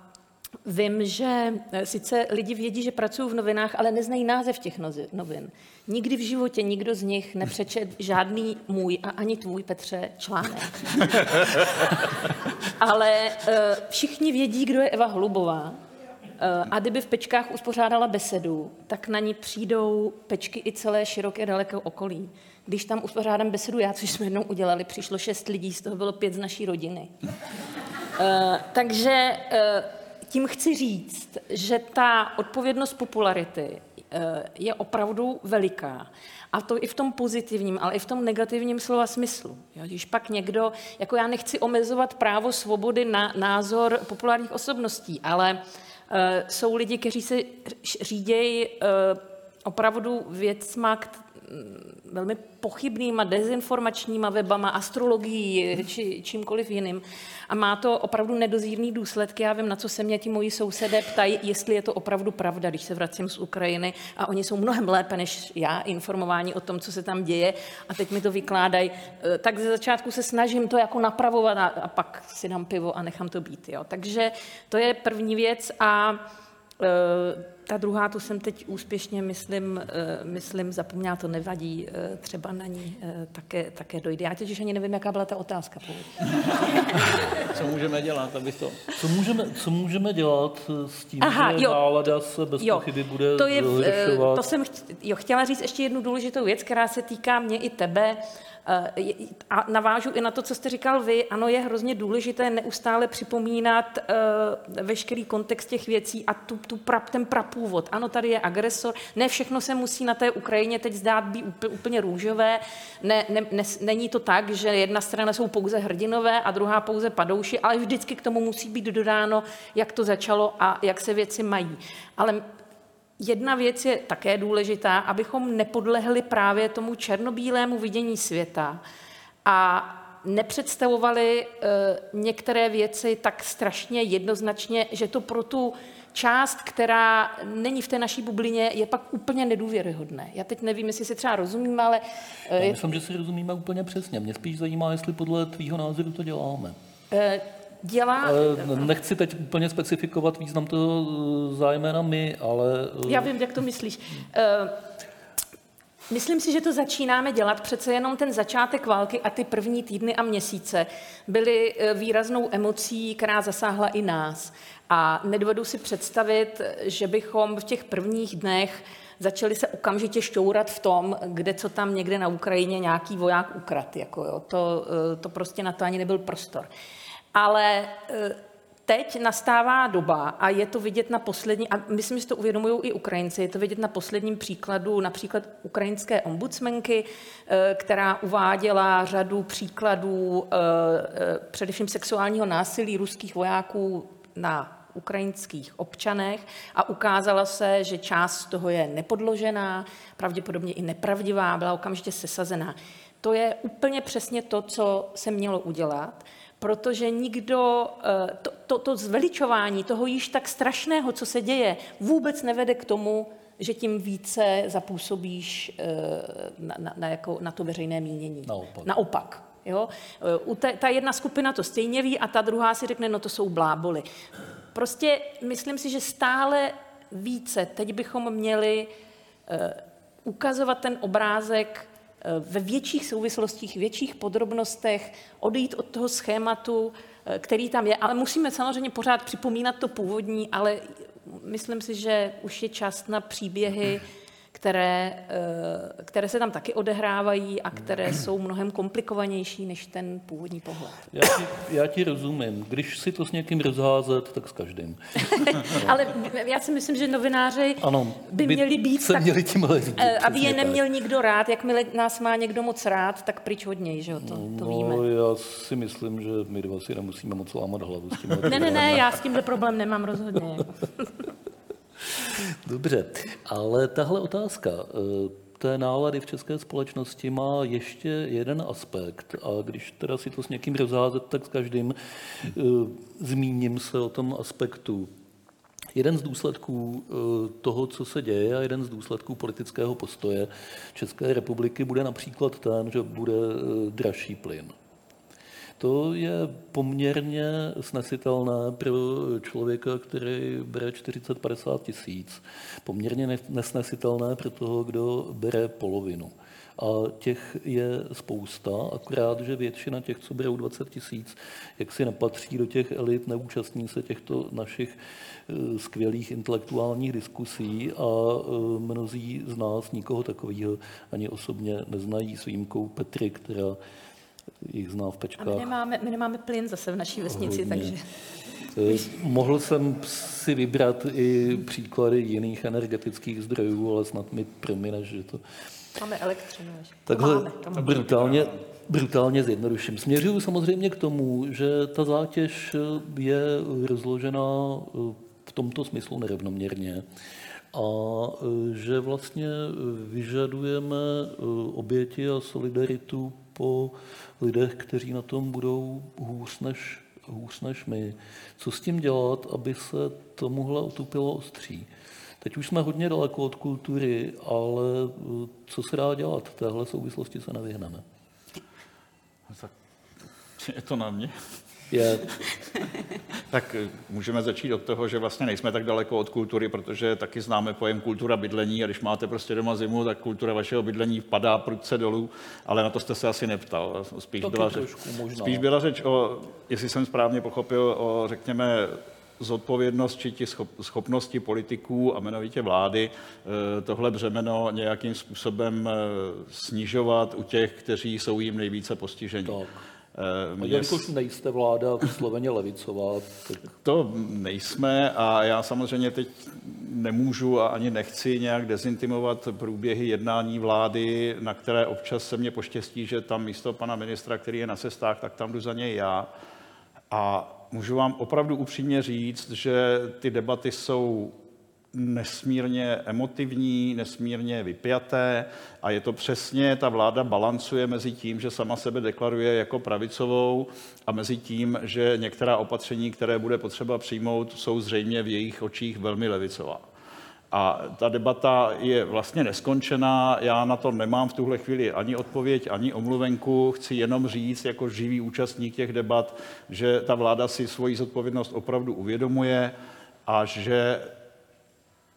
Vím, že eh, sice lidi vědí, že pracují v novinách, ale neznají název těch novin. Nikdy v životě nikdo z nich nepřečet žádný můj a ani tvůj, Petře, článek. ale eh, všichni vědí, kdo je Eva Hlubová. Eh, a kdyby v Pečkách uspořádala besedu, tak na ní přijdou Pečky i celé široké daleké okolí. Když tam uspořádám besedu já, což jsme jednou udělali, přišlo šest lidí, z toho bylo pět z naší rodiny. Uh, takže uh, tím chci říct, že ta odpovědnost popularity eh, je opravdu veliká. A to i v tom pozitivním, ale i v tom negativním slova smyslu. Jo, když pak někdo, jako já nechci omezovat právo svobody na názor populárních osobností, ale Eh, jsou lidi, kteří se řídějí eh, opravdu věcma, velmi pochybnýma dezinformačníma webama, astrologií či čímkoliv jiným. A má to opravdu nedozírný důsledky. Já vím, na co se mě ti moji sousedé ptají, jestli je to opravdu pravda, když se vracím z Ukrajiny. A oni jsou mnohem lépe než já informování o tom, co se tam děje. A teď mi to vykládají. E, tak ze začátku se snažím to jako napravovat a, a pak si dám pivo a nechám to být. Jo. Takže to je první věc. A Eh, ta druhá, tu jsem teď úspěšně, myslím, eh, myslím zapomněla, to nevadí, eh, třeba na ní také, také dojde. Já teď už ani nevím, jaká byla ta otázka. co můžeme dělat, aby to... Co můžeme, co můžeme dělat s tím, Aha, že jo, nálada se bez jo, pochyby bude to je, To jsem jo, chtěla říct ještě jednu důležitou věc, která se týká mě i tebe. Eh, a navážu i na to, co jste říkal vy. Ano, je hrozně důležité neustále připomínat uh, veškerý kontext těch věcí a tu, tu pra, ten prapůvod. Ano, tady je agresor. Ne všechno se musí na té Ukrajině teď zdát být úplně růžové. Ne, ne, ne, není to tak, že jedna strana jsou pouze hrdinové a druhá pouze padouši, ale vždycky k tomu musí být dodáno, jak to začalo a jak se věci mají. Ale Jedna věc je také důležitá, abychom nepodlehli právě tomu černobílému vidění světa a nepředstavovali e, některé věci tak strašně jednoznačně, že to pro tu část, která není v té naší bublině, je pak úplně nedůvěryhodné. Já teď nevím, jestli si třeba rozumím, ale... E, Já myslím, že si rozumíme úplně přesně. Mě spíš zajímá, jestli podle tvýho názoru to děláme. E, dělá... Nechci teď úplně specifikovat význam toho eh, zájmena my, ale... Eh, Já vím, jak to myslíš. Eh, myslím si, že to začínáme dělat. Přece jenom ten začátek války a ty první týdny a měsíce byly výraznou emocí, která zasáhla i nás. A nedovedu si představit, že bychom v těch prvních dnech začali se okamžitě šťourat v tom, kde co tam někde na Ukrajině nějaký voják ukrad. Jako jo. To, to prostě na to ani nebyl prostor. Ale e, teď nastává doba a je to vidět na poslední, a myslím, že to uvědomují i Ukrajinci, je to vidět na posledním příkladu například ukrajinské ombudsmenky, e, která uváděla řadu příkladů e, především sexuálního násilí ruských vojáků na ukrajinských občanech a ukázala se, že část z toho je nepodložená, pravděpodobně i nepravdivá, byla okamžitě sesazená. To je úplně přesně to, co se mělo udělat protože nikdo, eh, to, to, to zveličování toho již tak strašného, co se děje, vůbec nevede k tomu, že tím více zapůsobíš eh, na, na, na, jako, na to veřejné mínění. Naopak. Naopak. Jo? Eh, u te, ta jedna skupina to stejně ví a ta druhá si řekne, no to jsou bláboli. Prostě myslím si, že stále více teď bychom měli uh, ukazovat ten obrázek ve větších souvislostích, větších podrobnostech, odejít od toho schématu, eh, který tam je. Ale musíme samozřejmě pořád připomínat to původní, ale myslím si, že už je čas na příběhy, které, eh, které se tam taky odehrávají a které jsou mnohem komplikovanější než ten původní pohled. Já ti, já ti rozumím. Když si to s někým rozházet, tak s každým. Ale já si myslím, že novináři ano, by, by měli být se tak, měli tím řídit, eh, aby je neměl tak. nikdo rád. Jakmile nás má někdo moc rád, tak pryč od něj, že jo? To, to no, víme. já si myslím, že my dva si nemusíme moc lámat hlavu s tím. ne, ne, ne, já s tímhle problém nemám rozhodně. Dobře, ale tahle otázka eh, té nálady v české společnosti má ještě jeden aspekt a když teda si to s někým rozházet, tak s každým eh, zmíním se o tom aspektu. Jeden z důsledků eh, toho, co se děje a jeden z důsledků politického postoje České republiky bude například ten, že bude dražší plyn. To je poměrně snesitelné pro člověka, který bere 40-50 tisíc. Poměrně nesnesitelné pro toho, kdo bere polovinu. A těch je spousta, akorát, že většina těch, co berou 20 tisíc, jak si nepatří do těch elit, neúčastní se těchto našich eh, skvělých intelektuálních diskusí a eh, mnozí z nás nikoho takového ani osobně neznají s výjimkou Petry, která jich zná v pečkách. A my nemáme, my nemáme plyn zase v naší vesnici, Hodně. takže... Eh, mohl jsem si vybrat i příklady jiných energetických zdrojů, ale snad mi promineš, že to... Máme elektřinu. Takhle máme, máme. brutálně, brutálně zjednoduším. Směřuju samozřejmě k tomu, že ta zátěž je rozložena eh, v tomto smyslu nerovnoměrně a že vlastně vyžadujeme oběti a solidaritu po lidech, kteří na tom budou hůř než, hůř než my. Co s tím dělat, aby se tomuhle otupilo ostří? Teď už jsme hodně daleko od kultury, ale co se dá dělat? V téhle souvislosti se nevyhneme. Je to na mě? Je. tak eh, můžeme začít od toho, že vlastně nejsme tak daleko od kultury, protože taky známe pojem kultura bydlení a když máte prostě doma zimu, tak kultura vašeho bydlení padá prudce dolů, ale na to jste se asi neptal. Spíš, byla řeč, spíš byla řeč o, jestli jsem správně pochopil, o řekněme zodpovědnost či schopnosti politiků a jmenovitě vlády eh, tohle břemeno nějakým způsobem eh, snižovat u těch, kteří jsou jim nejvíce postiženi. Tak. Eh, a jelikož nejste vláda vysloveně levicová. Tak... To nejsme a já samozřejmě teď nemůžu a ani nechci nějak dezintimovat průběhy jednání vlády, na které občas se mě poštěstí, že tam místo pana ministra, který je na cestách, tak tam jdu za něj já. A můžu vám opravdu upřímně říct, že ty debaty jsou nesmírně emotivní, nesmírně vypjaté a je to přesně, ta vláda balancuje mezi tím, že sama sebe deklaruje jako pravicovou a mezi tím, že některá opatření, které bude potřeba přijmout, jsou zřejmě v jejich očích velmi levicová. A ta debata je vlastně neskončená, já na to nemám v tuhle chvíli ani odpověď, ani omluvenku, chci jenom říct jako živý účastník těch debat, že ta vláda si svoji zodpovědnost opravdu uvědomuje a že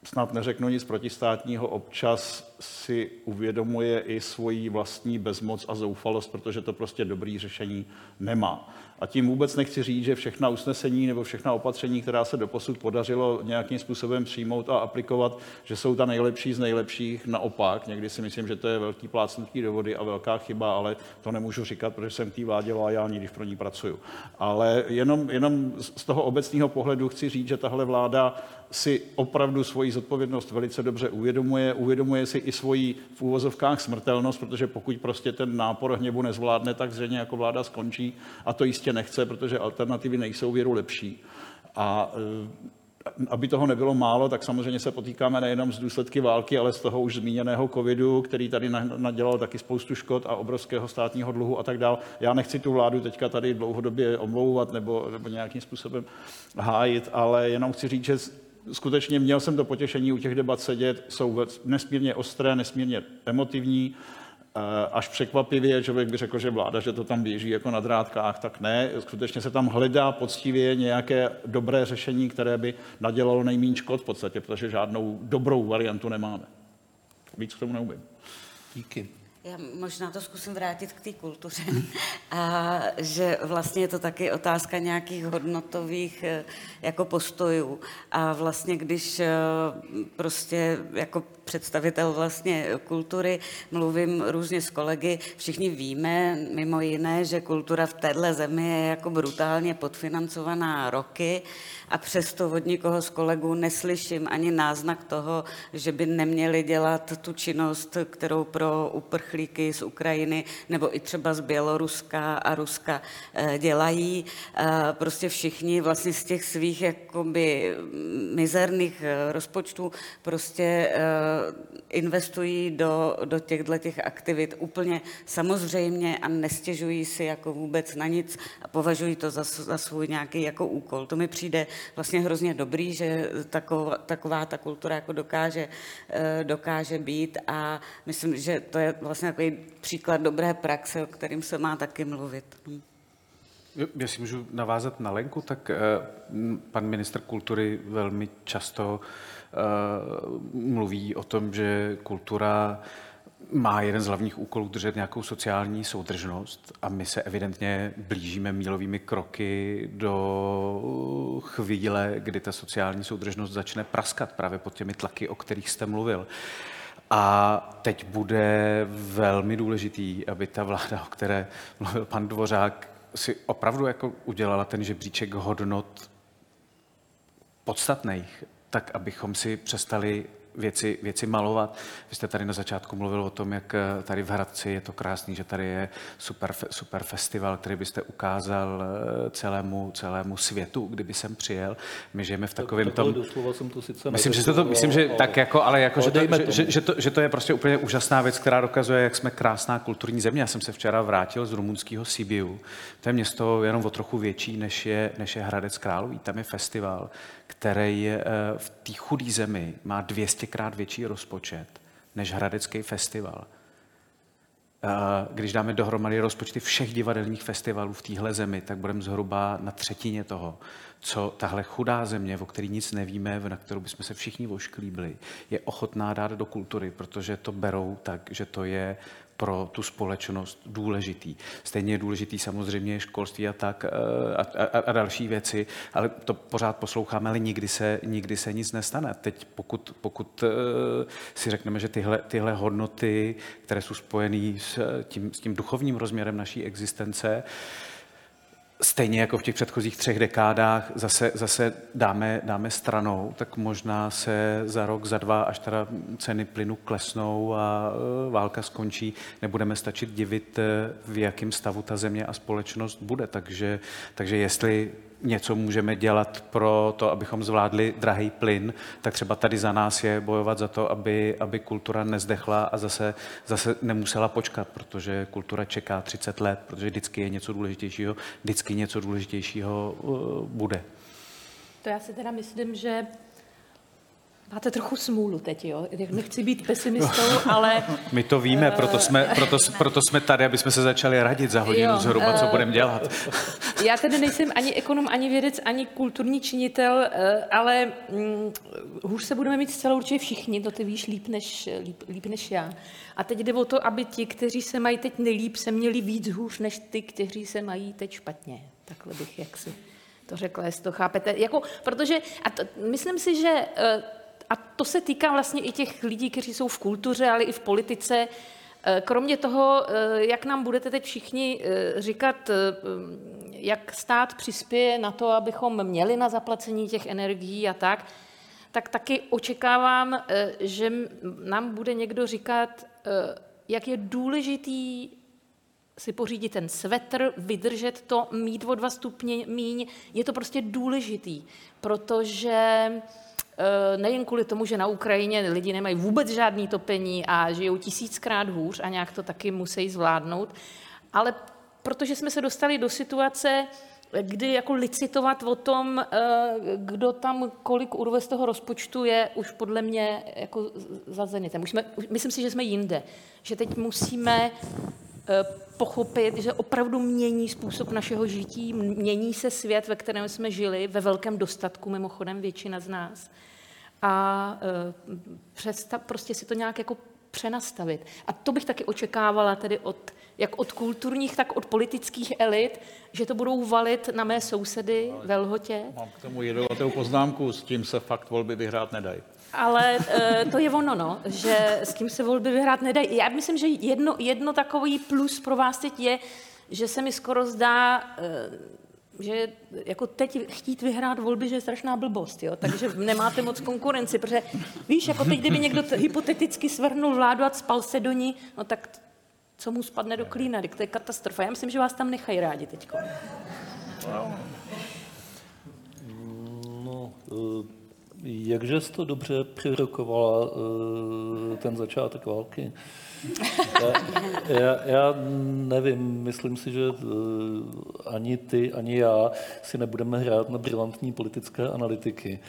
snad neřeknu nic protistátního, občas si uvědomuje i svoji vlastní bezmoc a zoufalost, protože to prostě dobrý řešení nemá. A tím vůbec nechci říct, že všechna usnesení nebo všechna opatření, která se doposud podařilo nějakým způsobem přijmout a aplikovat, že jsou ta nejlepší z nejlepších. Naopak, někdy si myslím, že to je velký plácnutí do vody a velká chyba, ale to nemůžu říkat, protože jsem té vládě loajální, když pro ní pracuju. Ale jenom, jenom z toho obecného pohledu chci říct, že tahle vláda si opravdu svoji zodpovědnost velice dobře uvědomuje, uvědomuje si i svoji v úvozovkách smrtelnost, protože pokud prostě ten nápor hněvu nezvládne, tak zřejmě jako vláda skončí a to jistě nechce, protože alternativy nejsou věru lepší. A e, aby toho nebylo málo, tak samozřejmě se potýkáme nejenom z důsledky války, ale z toho už zmíněného covidu, který tady nadělal taky spoustu škod a obrovského státního dluhu a tak dále. Já nechci tu vládu teďka tady dlouhodobě omlouvat nebo, nebo nějakým způsobem hájit, ale jenom chci říct, že skutečně měl jsem to potěšení u těch debat sedět, jsou nesmírně ostré, nesmírně emotivní, eh, až překvapivě, člověk by řekl, že vláda, že to tam běží jako na drátkách, tak ne. Skutečně se tam hledá poctivě nějaké dobré řešení, které by nadělalo nejméně škod v podstatě, protože žádnou dobrou variantu nemáme. Víc k tomu neumím. Díky. Já možná to zkusím vrátit k té kultuře. A že vlastně je to taky otázka nějakých hodnotových eh, jako postojů. A vlastně když eh, prostě jako představitel vlastně kultury mluvím různě s kolegy, všichni víme mimo jiné, že kultura v téhle zemi je jako brutálně podfinancovaná roky a přesto od nikoho z kolegů neslyším ani náznak toho, že by neměli dělat tu činnost, kterou pro uprchlíky z Ukrajiny nebo i třeba z Běloruska a Ruska eh, dělají. Eh, prostě všichni vlastně z těch svých jakoby mizerných eh, rozpočtů prostě investují do, do těchto těch aktivit úplně samozřejmě a nestěžují si jako vůbec na nic a považují to za, za svůj nějaký jako úkol. To mi přijde vlastně hrozně dobrý, že taková, taková ta kultura jako dokáže, eh, dokáže být a myslím, že to je vlastně takový příklad dobré praxe, o kterým se má taky mluvit. Hm. Jestli můžu navázat na Lenku, tak eh, pan minister kultury velmi často eh, mluví o tom, že kultura má jeden z hlavních úkolů držet nějakou sociální soudržnost a my se evidentně blížíme mílovými kroky do chvíle, kdy ta sociální soudržnost začne praskat právě pod těmi tlaky, o kterých jste mluvil. A teď bude velmi důležitý, aby ta vláda, o které mluvil pan Dvořák, si opravdu jako udělala ten žebříček hodnot podstatných, tak abychom si přestali věci, věci malovat. Vy jste tady na začátku mluvil o tom, jak eh, tady v Hradci je to krásný, že tady je super, super festival, který byste ukázal eh, celému, celému světu, kdyby jsem přijel. My žijeme v takovém tom... Doslova jsem to sice myslím, že to, myslím, že ale, tak jako, ale jako, ale že, to, že, že, to, že, to, je prostě úplně úžasná věc, která dokazuje, jak jsme krásná kulturní země. Já jsem se včera vrátil z rumunského Sibiu. To je město jenom o trochu větší, než je, než je Hradec Králový. Tam je festival, který eh, v té chudé zemi má 200krát větší rozpočet než Hradecký festival. Eh, když dáme dohromady rozpočty všech divadelních festivalů v téhle zemi, tak budeme zhruba na třetině toho, co tahle chudá země, o který nic nevíme, na kterou bychom se všichni vošklíbili, je ochotná dát do kultury, protože to berou tak, že to je pro tu společnost důležitý. Stejně je důležitý samozřejmě školství a tak eh, a, a, a další věci, ale to pořád posloucháme, ale nikdy se, nikdy se nic nestane. Teď pokud, pokud eh, si řekneme, že tyhle, tyhle hodnoty, které jsou spojené s tím, s tím duchovním rozměrem naší existence, stejně jako v těch předchozích třech dekádách zase, zase dáme, dáme stranou, tak možná se za rok, za dva, až teda ceny plynu klesnou a e, válka skončí, nebudeme stačit divit, e, v jakém stavu ta země a společnost bude. Takže, takže jestli něco můžeme dělat pro to, abychom zvládli drahý plyn, tak třeba tady za nás je bojovat za to, aby, aby kultura nezdechla a zase, zase nemusela počkat, protože kultura čeká 30 let, protože vždycky je něco důležitějšího, vždycky něco důležitějšího uh, bude. To já si teda myslím, že Máte trochu smůlu teď, jo? Nechci být pesimistou, ale... My to víme, proto jsme, proto, proto jsme tady, aby jsme se začali radit za hodinu jo, zhruba, co uh, budeme dělat. Já tedy nejsem ani ekonom, ani vědec, ani kulturní činitel, uh, ale um, hůř se budeme mít zcela určitě všichni, to ty víš líp než, líp, líp než já. A teď jde o to, aby ti, kteří se mají teď nejlíp, se měli víc hůř, než ty, kteří se mají teď špatně. Takhle bych jaksi to řekla, jestli to chápete. Jako, protože, a to, myslím si, že a to se týká vlastně i těch lidí, kteří jsou v kultuře, ale i v politice. Eh, kromě toho, eh, jak nám budete teď všichni eh, říkat, jak stát přispěje na to, abychom měli na zaplacení těch energií a tak, tak taky očekávám, že nám bude někdo říkat, jak je důležitý si pořídit ten svetr, vydržet to, mít o dva stupně míň. Je to prostě důležitý, protože nejen kvůli tomu, že na Ukrajině lidi nemají vůbec žádný topení a žijou tisíckrát hůř a nějak to taky musí zvládnout, ale protože jsme se dostali do situace, kdy jako licitovat o tom, eh, kdo tam kolik urve z toho rozpočtu je, už podle mě jako za zenitem. Už jsme, myslím si, že jsme jinde. Že teď musíme eh, pochopit, že opravdu mění způsob našeho žití, mění se svět, ve kterém jsme žili, ve velkém dostatku, mimochodem většina z nás a e, přesta, prostě si to nějak jako přenastavit. A to bych taky očekávala tedy od, jak od kulturních, tak od politických elit, že to budou valit na mé sousedy ve Lhotě. Mám k tomu jedovatou poznámku, s tím se fakt volby vyhrát nedají. Ale e, to je ono, no, že s tím se volby vyhrát nedají. Já myslím, že jedno, jedno takový plus pro vás teď je, že se mi skoro zdá, e, že jako teď chtít vyhrát volby, že je strašná blbost, jo? takže nemáte moc konkurenci, protože víš, jako teď, kdyby někdo hypoteticky svrhnul vládu a spal se do ní, no tak co mu spadne do klína, to je katastrofa. Já myslím, že vás tam nechají rádi teď. No, eh, jakže jsi to dobře přirokovala eh, ten začátek války? Já, já, já nevím, myslím si, že eh, ani ty, ani já si nebudeme hrát na brilantní politické analytiky.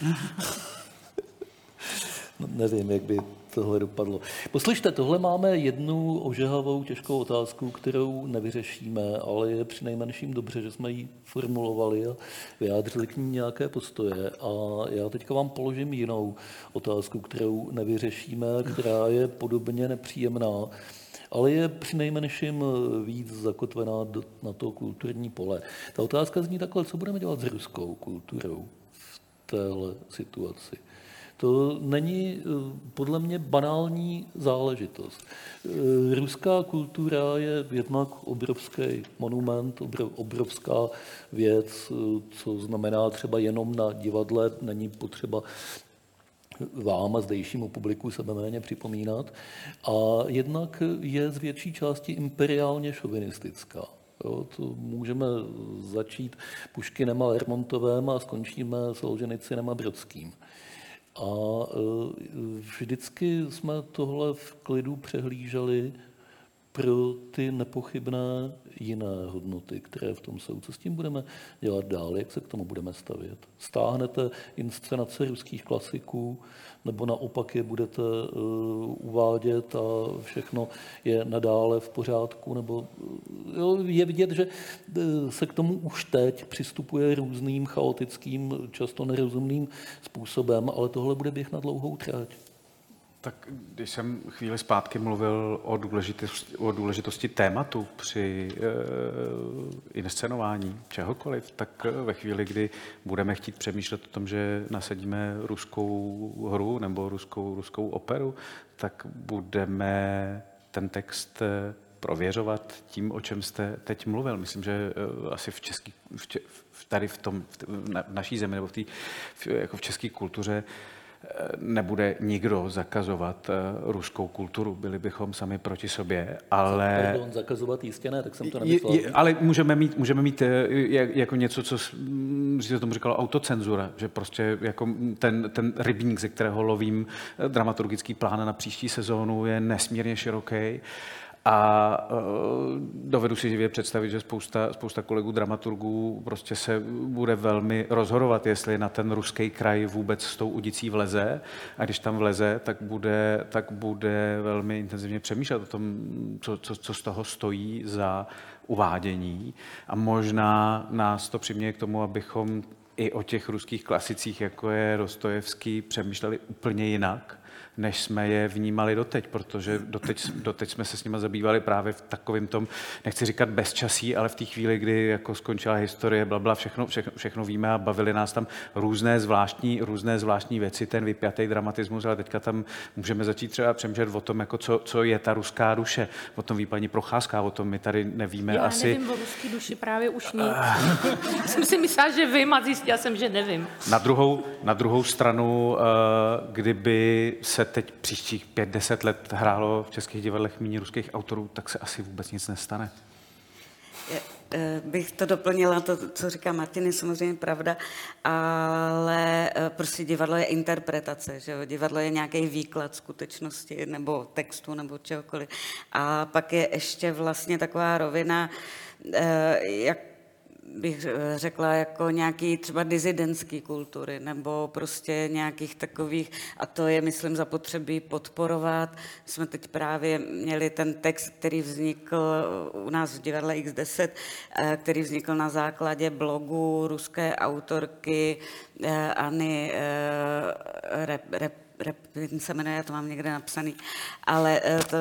Nevím, jak by tohle dopadlo. Poslyšte, tohle máme jednu ožehavou, těžkou otázku, kterou nevyřešíme, ale je při nejmenším dobře, že jsme ji formulovali a vyjádřili k ní nějaké postoje. A já teďka vám položím jinou otázku, kterou nevyřešíme, která je podobně nepříjemná, ale je při nejmenším víc zakotvená do, na to kulturní pole. Ta otázka zní takhle, co budeme dělat s ruskou kulturou v téhle situaci. To není eh, podle mě banální záležitost. Eh, ruská kultura je jednak obrovský monument, obrovská věc, eh, co znamená třeba jenom na divadle není potřeba vám a zdejšímu publiku sebe méně připomínat. A jednak je z větší části imperiálně šovinistická. Jo, to můžeme začít Puškinem a Lermontovém a skončíme s Olženicinem a Brodským. A e, vždycky jsme tohle v klidu přehlíželi pro ty nepochybné jiné hodnoty, které v tom jsou. Co s tím budeme dělat dál? Jak se k tomu budeme stavět? Stáhnete inscenace ruských klasiků, nebo naopak je budete uh, uvádět a všechno je nadále v pořádku, nebo jo, je vidět, že uh, se k tomu už teď přistupuje různým chaotickým, často nerozumným způsobem, ale tohle bude běh na dlouhou trať. Tak když jsem chvíli zpátky mluvil o důležitosti, o důležitosti tématu při e, inscenování čehokoliv, tak ve chvíli, kdy budeme chtít přemýšlet o tom, že nasadíme ruskou hru nebo ruskou, ruskou operu, tak budeme ten text eh, prověřovat tím, o čem jste teď mluvil. Myslím, že eh, asi v český, v, v, tady v, tom, v naší zemi nebo v, tý, v, jako v české kultuře nebude nikdo zakazovat eh, ruskou kulturu, byli bychom sami proti sobě, ale... Pardon, zakazovat jistě ne, tak jsem to nemyslel. Je, je, ale můžeme mít, můžeme mít eh, jako něco, co se tomu říkalo autocenzura, že prostě jako ten, ten rybník, ze kterého lovím eh, dramaturgický plán na příští sezónu je nesmírně široký a uh, dovedu si živě představit, že spousta, spousta kolegů dramaturgů prostě se bude velmi rozhodovat, jestli na ten ruský kraj vůbec s tou udicí vleze. A když tam vleze, tak bude, tak bude velmi intenzivně přemýšlet o tom, co, co, co z toho stojí za uvádění. A možná nás to přiměje k tomu, abychom i o těch ruských klasicích, jako je Dostojevský, přemýšleli úplně jinak než jsme je vnímali doteď, protože doteď, doteď jsme se s nimi zabývali právě v takovém tom, nechci říkat bezčasí, ale v té chvíli, kdy jako skončila historie, blabla, všechno, všechno, všechno víme a bavili nás tam různé zvláštní, různé zvláštní věci, ten vypjatý dramatismus, ale teďka tam můžeme začít třeba přemýšlet o tom, jako co, co je ta ruská duše. O tom ví paní Procházka, o tom my tady nevíme Já asi. Já nevím o ruské duši právě už nic. jsem si myslela, že vím a zjistila jsem, že nevím. Na druhou, na druhou stranu, eh, kdyby se teď příštích 5-10 let hrálo v českých divadlech méně ruských autorů, tak se asi vůbec nic nestane. Eh, bych to doplnila, to, co říká Martin, je samozřejmě pravda, ale eh, prostě divadlo je interpretace, že jo? divadlo je nějaký výklad skutečnosti nebo textu nebo čehokoliv. A pak je ještě vlastně taková rovina, eh, jak bych řekla, jako nějaký třeba dizidentský kultury nebo prostě nějakých takových, a to je, myslím, zapotřebí podporovat. Jsme teď právě měli ten text, který vznikl u nás v divadle X10, eh, který vznikl na základě blogu ruské autorky eh, Anny eh, Rep, Rep, rep, se jmenuje, já to mám někde napsaný, ale to,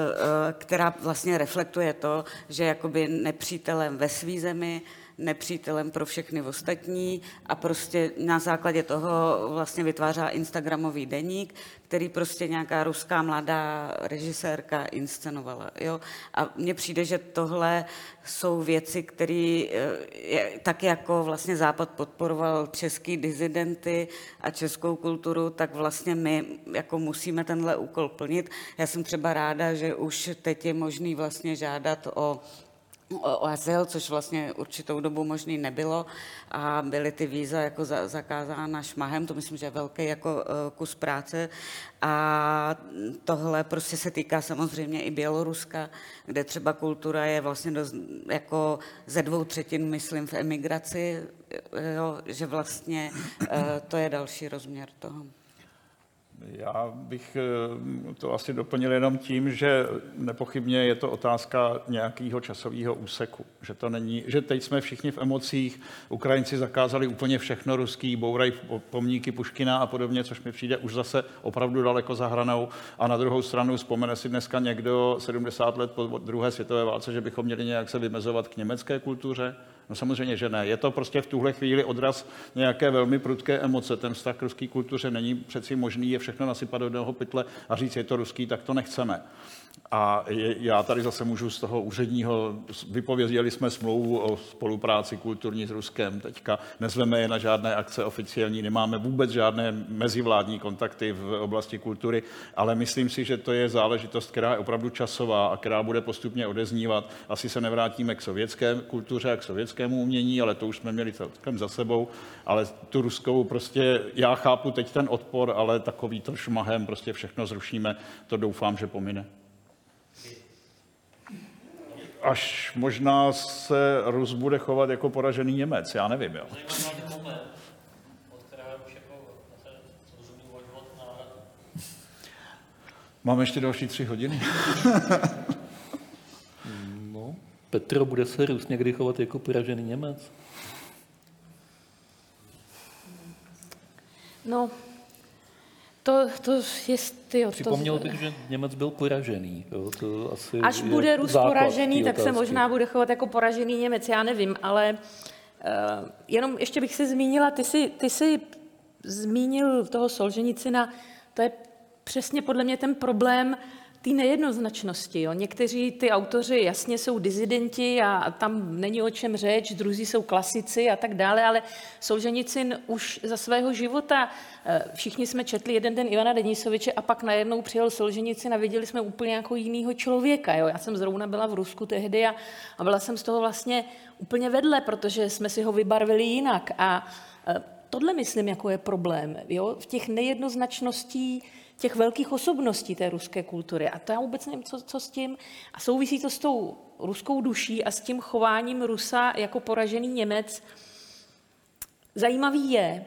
která vlastně reflektuje to, že jakoby nepřítelem ve své zemi nepřítelem pro všechny ostatní a prostě na základě toho vlastně vytvářela Instagramový deník, který prostě nějaká ruská mladá režisérka inscenovala. Jo? A mně přijde, že tohle jsou věci, které eh, tak jako vlastně Západ podporoval český dizidenty a českou kulturu, tak vlastně my jako musíme tenhle úkol plnit. Já jsem třeba ráda, že už teď je možný vlastně žádat o o azyl, což vlastně určitou dobu možný nebylo a byly ty víza jako za, zakázána šmahem, to myslím, že je velký jako uh, kus práce a tohle prostě se týká samozřejmě i Běloruska, kde třeba kultura je vlastně dost, jako ze dvou třetin, myslím, v emigraci, jo, že vlastně uh, to je další rozměr toho. Já bych eh, to asi doplnil jenom tím, že nepochybně je to otázka nějakého časového úseku. Že, to není, že teď jsme všichni v emocích, Ukrajinci zakázali úplně všechno ruský, bourají pomníky Puškina a podobně, což mi přijde už zase opravdu daleko za hranou. A na druhou stranu vzpomene si dneska někdo 70 let po druhé světové válce, že bychom měli nějak se vymezovat k německé kultuře. No samozřejmě, že ne. Je to prostě v tuhle chvíli odraz nějaké velmi prudké emoce. Ten vztah k ruské kultuře není přeci možný je všechno nasypat do jednoho pytle a říct, je to ruský, tak to nechceme. A já tady zase můžu z toho úředního, vypověděli jsme smlouvu o spolupráci kulturní s Ruskem, teďka nezveme je na žádné akce oficiální, nemáme vůbec žádné mezivládní kontakty v oblasti kultury, ale myslím si, že to je záležitost, která je opravdu časová a která bude postupně odeznívat. Asi se nevrátíme k sovětské kultuře a k sovětskému umění, ale to už jsme měli celkem za sebou, ale tu ruskou prostě, já chápu teď ten odpor, ale takový to šmahem prostě všechno zrušíme, to doufám, že pomine až možná se Rus bude chovat jako poražený Němec, já nevím, jo. Máme ještě další tři hodiny. no, Petro, bude se Rus někdy chovat jako poražený Němec? No, to, to je, tyjo, Připomněl bych, že Němec byl poražený. Jo, to asi Až bude Rus poražený, tak se možná bude chovat jako poražený Němec, já nevím, ale uh, jenom ještě bych se zmínila, ty jsi, ty jsi zmínil toho Solženicina, to je přesně podle mě ten problém, té nejednoznačnosti. Jo. Někteří ty autoři jasně jsou dizidenti a tam není o čem řeč, druzí jsou klasici a tak dále, ale Solženicin už za svého života, eh, všichni jsme četli jeden den Ivana Denisoviče a pak najednou přijel Solženicin a viděli jsme úplně jako jinýho člověka. Jo. Já jsem zrovna byla v Rusku tehdy a, a byla jsem z toho vlastně úplně vedle, protože jsme si ho vybarvili jinak. A eh, tohle myslím, jako je problém. Jo. V těch nejednoznačností těch velkých osobností té ruské kultury. A to já vůbec nevím, co, co s tím. A souvisí to s tou ruskou duší a s tím chováním Rusa jako poražený Němec. Zajímavý je,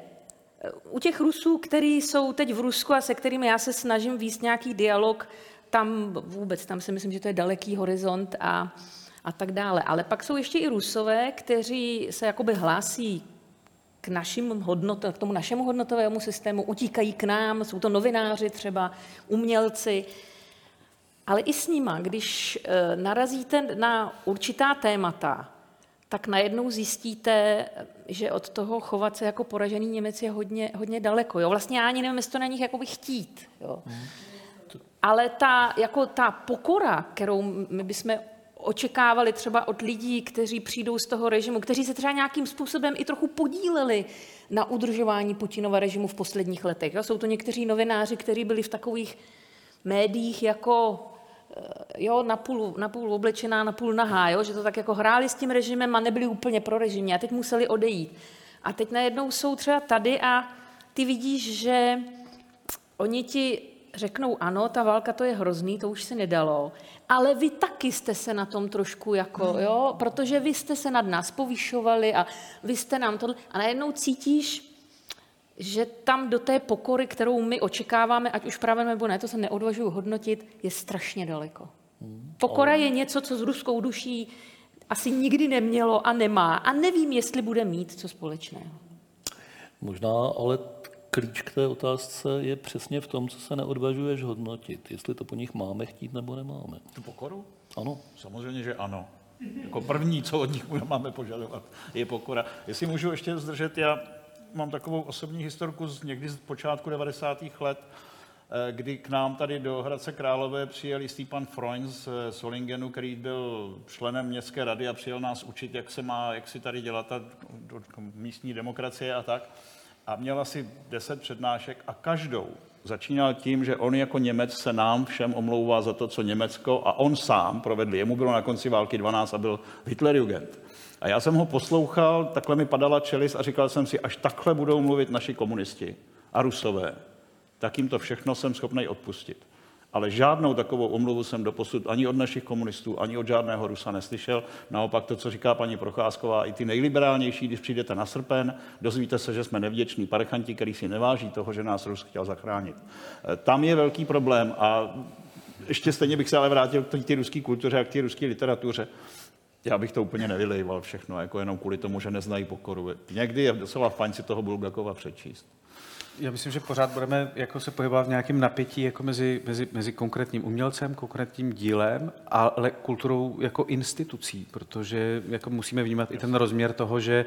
u těch Rusů, kteří jsou teď v Rusku a se kterými já se snažím výst nějaký dialog, tam vůbec, tam si myslím, že to je daleký horizont a, a tak dále. Ale pak jsou ještě i Rusové, kteří se jakoby hlásí k, našim hodnot, k tomu našemu hodnotovému systému, utíkají k nám, jsou to novináři třeba, umělci, ale i s nima, když eh, narazíte na určitá témata, tak najednou zjistíte, že od toho chovat se jako poražený Němec je hodně, hodně daleko. Jo? Vlastně já ani nevím, jestli to na nich jakoby chtít. Jo? Ale ta, jako ta pokora, kterou my bychom očekávali třeba od lidí, kteří přijdou z toho režimu, kteří se třeba nějakým způsobem i trochu podíleli na udržování Putinova režimu v posledních letech. Jsou to někteří novináři, kteří byli v takových médiích jako eh, jo, napůl, napůl oblečená, napůl nahá, jo, že to tak jako hráli s tím režimem a nebyli úplně pro režim a teď museli odejít. A teď najednou jsou třeba tady a ty vidíš, že oni ti řeknou ano, ta válka to je hrozný, to už se nedalo, ale vy taky jste se na tom trošku jako, hmm. jo, protože vy jste se nad nás povyšovali a vy jste nám tohle, a najednou cítíš, že tam do té pokory, kterou my očekáváme, ať už právě nebo ne, to se neodvažuju hodnotit, je strašně daleko. Hmm. Pokora je něco, co s ruskou duší asi nikdy nemělo a nemá. A nevím, jestli bude mít co společného. Možná, ale klíč k té otázce je přesně v tom, co se neodvažuješ hodnotit. Jestli to po nich máme chtít nebo nemáme. Tu pokoru? Ano. Samozřejmě, že ano. Jako první, co od nich máme požadovat, je pokora. Jestli můžu ještě zdržet, já mám takovou osobní historku z někdy z počátku 90. let, eh, kdy k nám tady do Hradce Králové přijel jistý pan Freund z Solingenu, který byl členem městské rady a přijel nás učit, jak se má, jak si tady dělat ta místní demokracie a tak a měl asi deset přednášek a každou začínal tím, že on jako Němec se nám všem omlouvá za to, co Německo a on sám provedl. Jemu bylo na konci války 12 a byl Hitlerjugend. A já jsem ho poslouchal, takhle mi padala čelis a říkal jsem si, až takhle budou mluvit naši komunisti a rusové, tak jim to všechno jsem schopný odpustit. Ale žádnou takovou omluvu jsem doposud ani od našich komunistů, ani od žádného Rusa neslyšel. Naopak to, co říká paní Procházková, i ty nejliberálnější, když přijdete na srpen, dozvíte se, že jsme nevděční parchanti, který si neváží toho, že nás Rus chtěl zachránit. E, tam je velký problém a ještě stejně bych se ale vrátil k té ruské kultuře a k té ruské literatuře. Já bych to úplně nevylejval všechno, jako jenom kvůli tomu, že neznají pokoru. Někdy je docela fajn si toho Bulgakova přečíst. Já myslím, že pořád budeme jako se pohybovat v nějakém napětí jako mezi, mezi, mezi konkrétním umělcem, konkrétním dílem, ale kulturou jako institucí, protože jako musíme vnímat i ten rozměr toho, že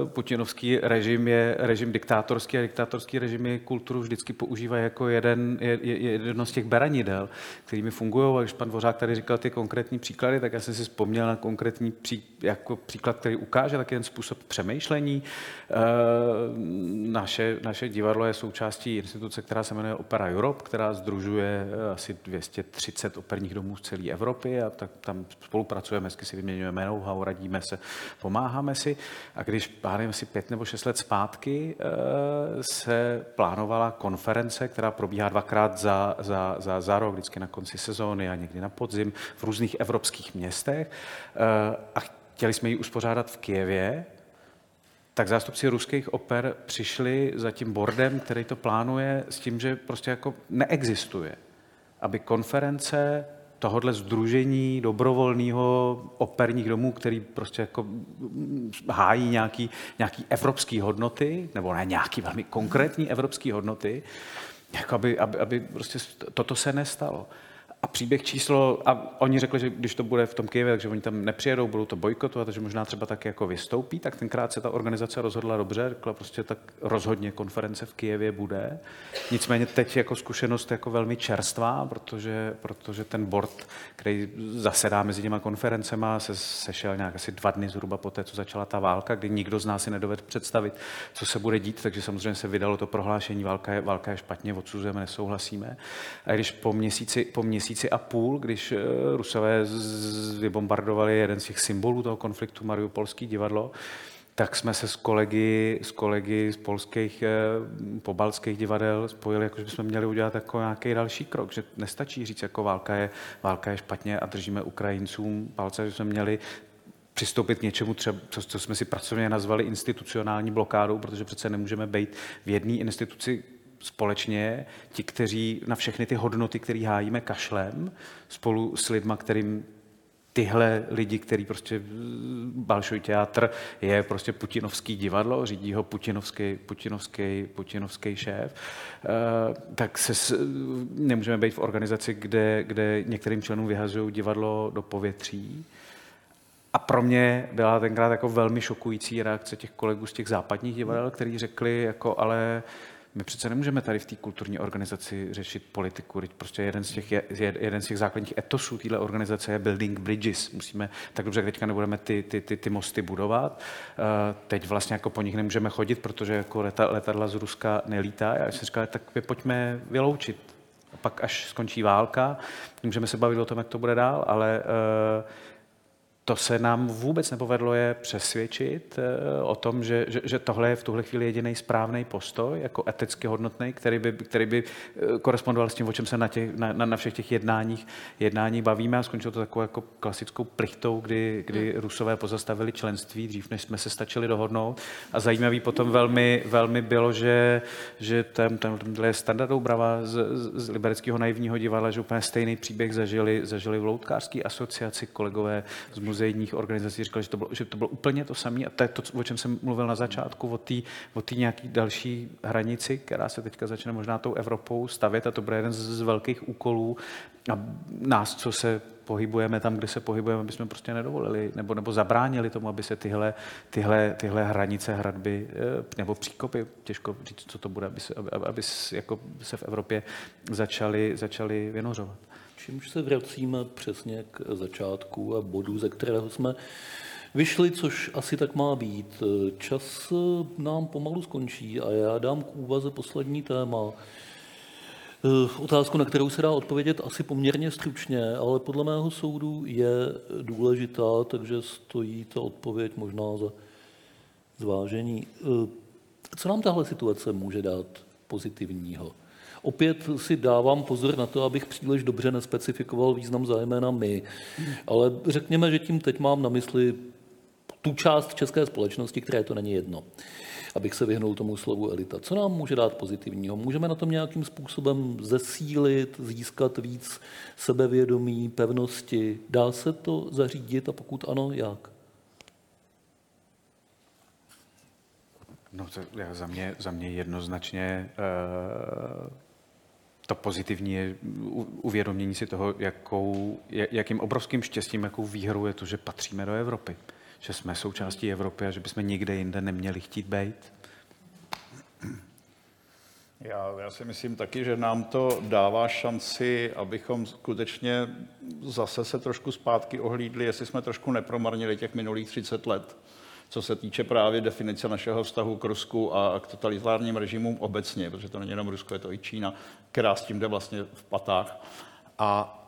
uh, putinovský režim je režim diktátorský a diktátorský režimy kulturu vždycky používají jako jeden, je, je, jedno z těch beranidel, kterými fungují. A když pan Dvořák tady říkal ty konkrétní příklady, tak já jsem si vzpomněl na konkrétní pří, jako příklad, který ukáže taky ten způsob přemýšlení. Uh, naše, naše divadlo je součástí instituce, která se jmenuje Opera Europe, která združuje eh, asi 230 operních domů z celé Evropy a tak tam spolupracujeme, hezky si vyměňujeme know-how, radíme se, pomáháme si. A když pádem asi pět nebo šest let zpátky eh, se plánovala konference, která probíhá dvakrát za, za, za, za rok, vždycky na konci sezóny a někdy na podzim v různých evropských městech. Eh, a chtěli jsme ji uspořádat v Kijevě, tak zástupci ruských oper přišli za tím bordem, který to plánuje, s tím, že prostě jako neexistuje, aby konference tohodle združení dobrovolného operních domů, který prostě jako hájí nějaký, nějaký evropský hodnoty, nebo ne nějaký velmi konkrétní evropské hodnoty, jako aby, aby, aby prostě toto se nestalo. A příběh číslo, a oni řekli, že když to bude v tom Kyjevě, takže oni tam nepřijedou, budou to bojkotovat, takže možná třeba tak jako vystoupí, tak tenkrát se ta organizace rozhodla dobře, řekla prostě tak rozhodně konference v Kyjevě bude. Nicméně teď jako zkušenost jako velmi čerstvá, protože, protože ten board, který zasedá mezi těma konferencema, se sešel nějak asi dva dny zhruba po té, co začala ta válka, kdy nikdo z nás si nedovede představit, co se bude dít, takže samozřejmě se vydalo to prohlášení, válka je, válka je špatně, odsuzujeme, nesouhlasíme. A když po měsíci, po měsíci měsíci a půl, když eh, Rusové vybombardovali jeden z těch symbolů toho konfliktu, Mariupolský divadlo, tak jsme se s kolegy, s kolegy z polských eh, pobalských divadel spojili, jako že bychom měli udělat jako nějaký další krok, že nestačí říct, jako válka je, válka je špatně a držíme Ukrajincům palce, že jsme měli přistoupit k něčemu, třeba, co, co jsme si pracovně nazvali institucionální blokádou, protože přece nemůžeme být v jedné instituci společně ti, kteří na všechny ty hodnoty, které hájíme kašlem, spolu s lidma, kterým tyhle lidi, který prostě Balšoj teatr je prostě putinovský divadlo, řídí ho putinovský, putinovský, putinovský šéf, eh, tak se nemůžeme být v organizaci, kde, kde některým členům vyhazují divadlo do povětří. A pro mě byla tenkrát jako velmi šokující reakce těch kolegů z těch západních divadel, kteří řekli, jako ale my přece nemůžeme tady v té kulturní organizaci řešit politiku. Prostě jeden z těch, jeden z těch základních etosů téhle organizace je building bridges. Musíme, tak dobře, teďka nebudeme ty, ty, ty, ty mosty budovat. Eh, teď vlastně jako po nich nemůžeme chodit, protože jako leta, letadla z Ruska nelítá. Já si říkal, tak vy pojďme vyloučit. A pak, až skončí válka, můžeme se bavit o tom, jak to bude dál, ale uh, to se nám vůbec nepovedlo je přesvědčit eh, o tom, že, že, že tohle je v tuhle chvíli jediný správný postoj, jako eticky hodnotný, který by, který by eh, korespondoval s tím, o čem se na, těch, na, na všech těch jednáních, jednání bavíme a skončilo to takovou jako klasickou plichtou, kdy, kdy hmm. Rusové pozastavili členství, dřív než jsme se stačili dohodnout. A zajímavý potom velmi, velmi bylo, že, že tam, tam, je standardou brava z, z Libereckého naivního divadla, že úplně stejný příběh zažili, zažili v Loutkářské asociaci kolegové z muzejních organizací říkali, že to bylo, že to bylo úplně to samé. A to je to, o čem jsem mluvil na začátku, o té o tý další hranici, která se teďka začne možná tou Evropou stavět a to bude jeden z, velkých úkolů a nás, co se pohybujeme tam, kde se pohybujeme, aby jsme prostě nedovolili nebo, nebo zabránili tomu, aby se tyhle, tyhle, tyhle hranice, hradby eh, nebo příkopy, těžko říct, co to bude, aby se, aby, aby jako se v Evropě začaly, začaly vynořovat. Čímž se vracíme přesně k začátku a bodu, ze kterého jsme vyšli, což asi tak má být. Čas nám pomalu skončí a já dám k úvaze poslední téma. Otázku, na kterou se dá odpovědět asi poměrně stručně, ale podle mého soudu je důležitá, takže stojí ta odpověď možná za zvážení. Co nám tahle situace může dát pozitivního? Opět si dávám pozor na to, abych příliš dobře nespecifikoval význam zejména my. Ale řekněme, že tím teď mám na mysli tu část české společnosti, které to není jedno abych se vyhnul tomu slovu elita. Co nám může dát pozitivního? Můžeme na tom nějakým způsobem zesílit, získat víc sebevědomí, pevnosti? Dá se to zařídit a pokud ano, jak? No to za mě, za mě jednoznačně uh, to pozitivní je uvědomění si toho, jakou, jakým obrovským štěstím, jakou výhrou je to, že patříme do Evropy. Že jsme součástí Evropy a že bychom nikde jinde neměli chtít být. Já, já si myslím taky, že nám to dává šanci, abychom skutečně zase se trošku zpátky ohlídli, jestli jsme trošku nepromarnili těch minulých 30 let, co se týče právě definice našeho vztahu k Rusku a k totalitárním režimům obecně, protože to není jenom Rusko, je to i Čína, která s tím jde vlastně v patách. A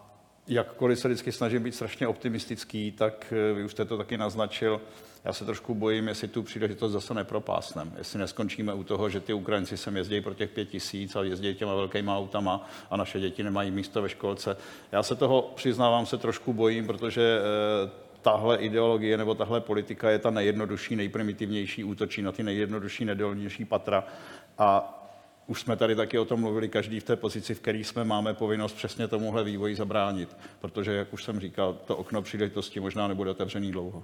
jakkoliv se vždycky snažím být strašně optimistický, tak eh, vy už jste to taky naznačil, já se trošku bojím, jestli tu příležitost zase nepropásneme. Jestli neskončíme u toho, že ty Ukrajinci sem jezdí pro těch pět tisíc a jezdí těma velkýma autama a naše děti nemají místo ve školce. Já se toho, přiznávám se, trošku bojím, protože eh, tahle ideologie nebo tahle politika je ta nejjednodušší, nejprimitivnější, útočí na ty nejjednodušší, nedolnější patra a už jsme tady taky o tom mluvili, každý v té pozici, v které jsme, máme povinnost přesně tomuhle vývoji zabránit, protože, jak už jsem říkal, to okno příležitosti možná nebude otevřený dlouho.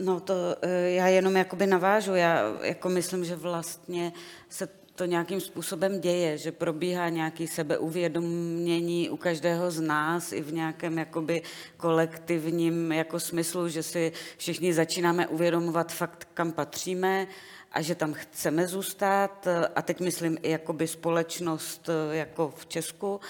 No to eh, já jenom jakoby navážu. Já jako myslím, že vlastně se to nějakým způsobem děje, že probíhá nějaký sebeuvědomění u každého z nás i v nějakém jakoby kolektivním jako smyslu, že si všichni začínáme uvědomovat fakt, kam patříme a že tam chceme zůstat. A teď myslím i jakoby společnost jako v Česku,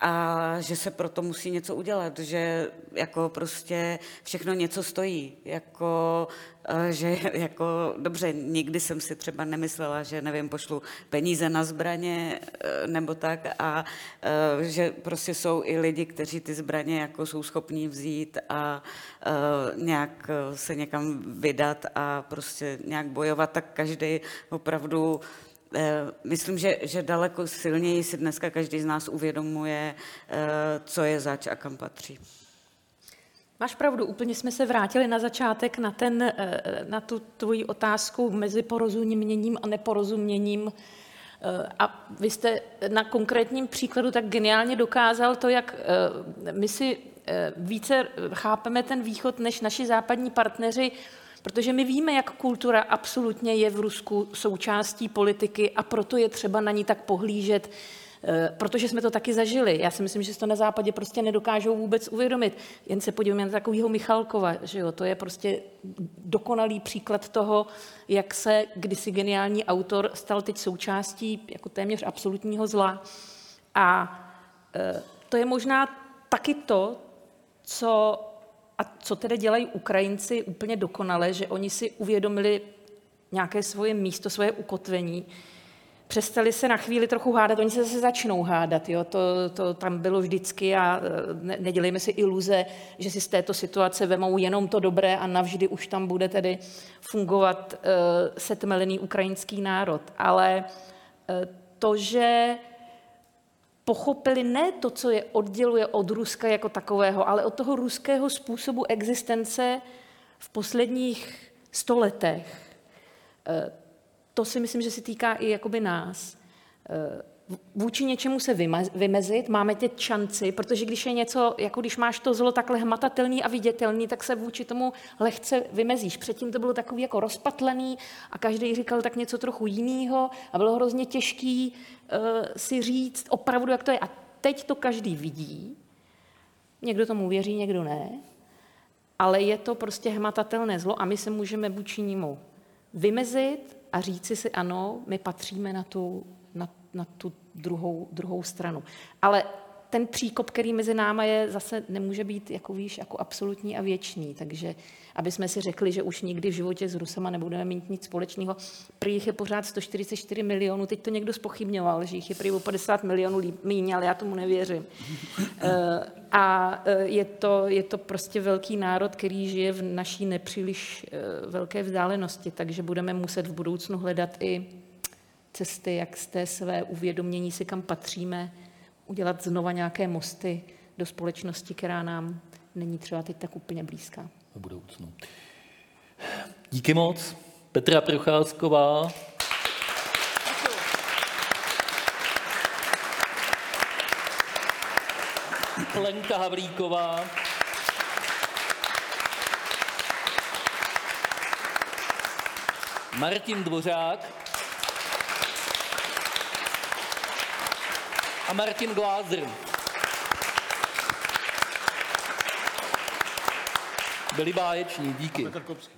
a že se proto musí něco udělat, že jako prostě všechno něco stojí, jako, eh, že jako, dobře, nikdy jsem si třeba nemyslela, že nevím, pošlu peníze na zbraně eh, nebo tak a eh, že prostě jsou i lidi, kteří ty zbraně jako jsou schopní vzít a nějak se někam vydat a prostě nějak bojovat, tak každý opravdu myslím, že, že daleko silněji si dneska každý z nás uvědomuje, eh, co je zač a kam patří. Máš pravdu, úplně jsme se vrátili na začátek na, ten, eh, na tu tvoji otázku mezi porozuměním a neporozuměním. A vy jste na konkrétním příkladu tak geniálně dokázal to, jak my si více chápeme ten východ než naši západní partneři Protože my víme, jak kultura absolutně je v Rusku součástí politiky a proto je třeba na ní tak pohlížet, eh, protože jsme to taky zažili. Já si myslím, že to na západě prostě nedokážou vůbec uvědomit. Jen se podívejme na takového Michalkova, že jo, to je prostě dokonalý příklad toho, jak se kdysi geniální autor stal teď součástí jako téměř absolutního zla. A eh, to je možná taky to, co a co tedy dělají Ukrajinci úplně dokonale, že oni si uvědomili nějaké svoje místo, svoje ukotvení, přestali se na chvíli trochu hádat, oni se zase začnou hádat, jo? To, to tam bylo vždycky a e, ne, nedělejme si iluze, že si z této situace vemou jenom to dobré a navždy už tam bude tedy fungovat uh, setmelený ukrajinský národ. Ale uh, to, že pochopili ne to, co je odděluje od Ruska jako takového, ale od toho ruského způsobu existence v posledních stoletech. Eh, to si myslím, že se týká i jakoby nás. Vůči něčemu se vymezit, máme teď šanci, protože když je něco, jako když máš to zlo takhle hmatatelný a vidětelný, tak se vůči tomu lehce vymezíš. Předtím to bylo takový jako rozpatlený a každý říkal tak něco trochu jiného a bylo hrozně těžký uh, si říct opravdu, jak to je. A teď to každý vidí, někdo tomu věří, někdo ne, ale je to prostě hmatatelné zlo a my se můžeme vůči němu vymezit a říci si ano, my patříme na tu na tu druhou, druhou stranu. Ale ten příkop, který mezi náma je, zase nemůže být, jako víš, jako absolutní a věčný. Takže aby jsme si řekli, že už nikdy v životě s Rusama nebudeme mít nic společného. Prý jich je pořád 144 milionů, teď to někdo spochybňoval, že jich je prý o 50 milionů míň, ale já tomu nevěřím. Eh, a eh, je to, je to prostě velký národ, který žije v naší nepříliš eh, velké vzdálenosti, takže budeme muset v budoucnu hledat i cesty, jak z té své uvědomění si, kam patříme, udělat znova nějaké mosty do společnosti, která nám není třeba teď tak úplně blízká. V budoucnu. Díky moc. Petra Procházková. Lenka Havlíková. Martin Dvořák a Martin Glázer. Byli báječní, díky. Petr Kopský.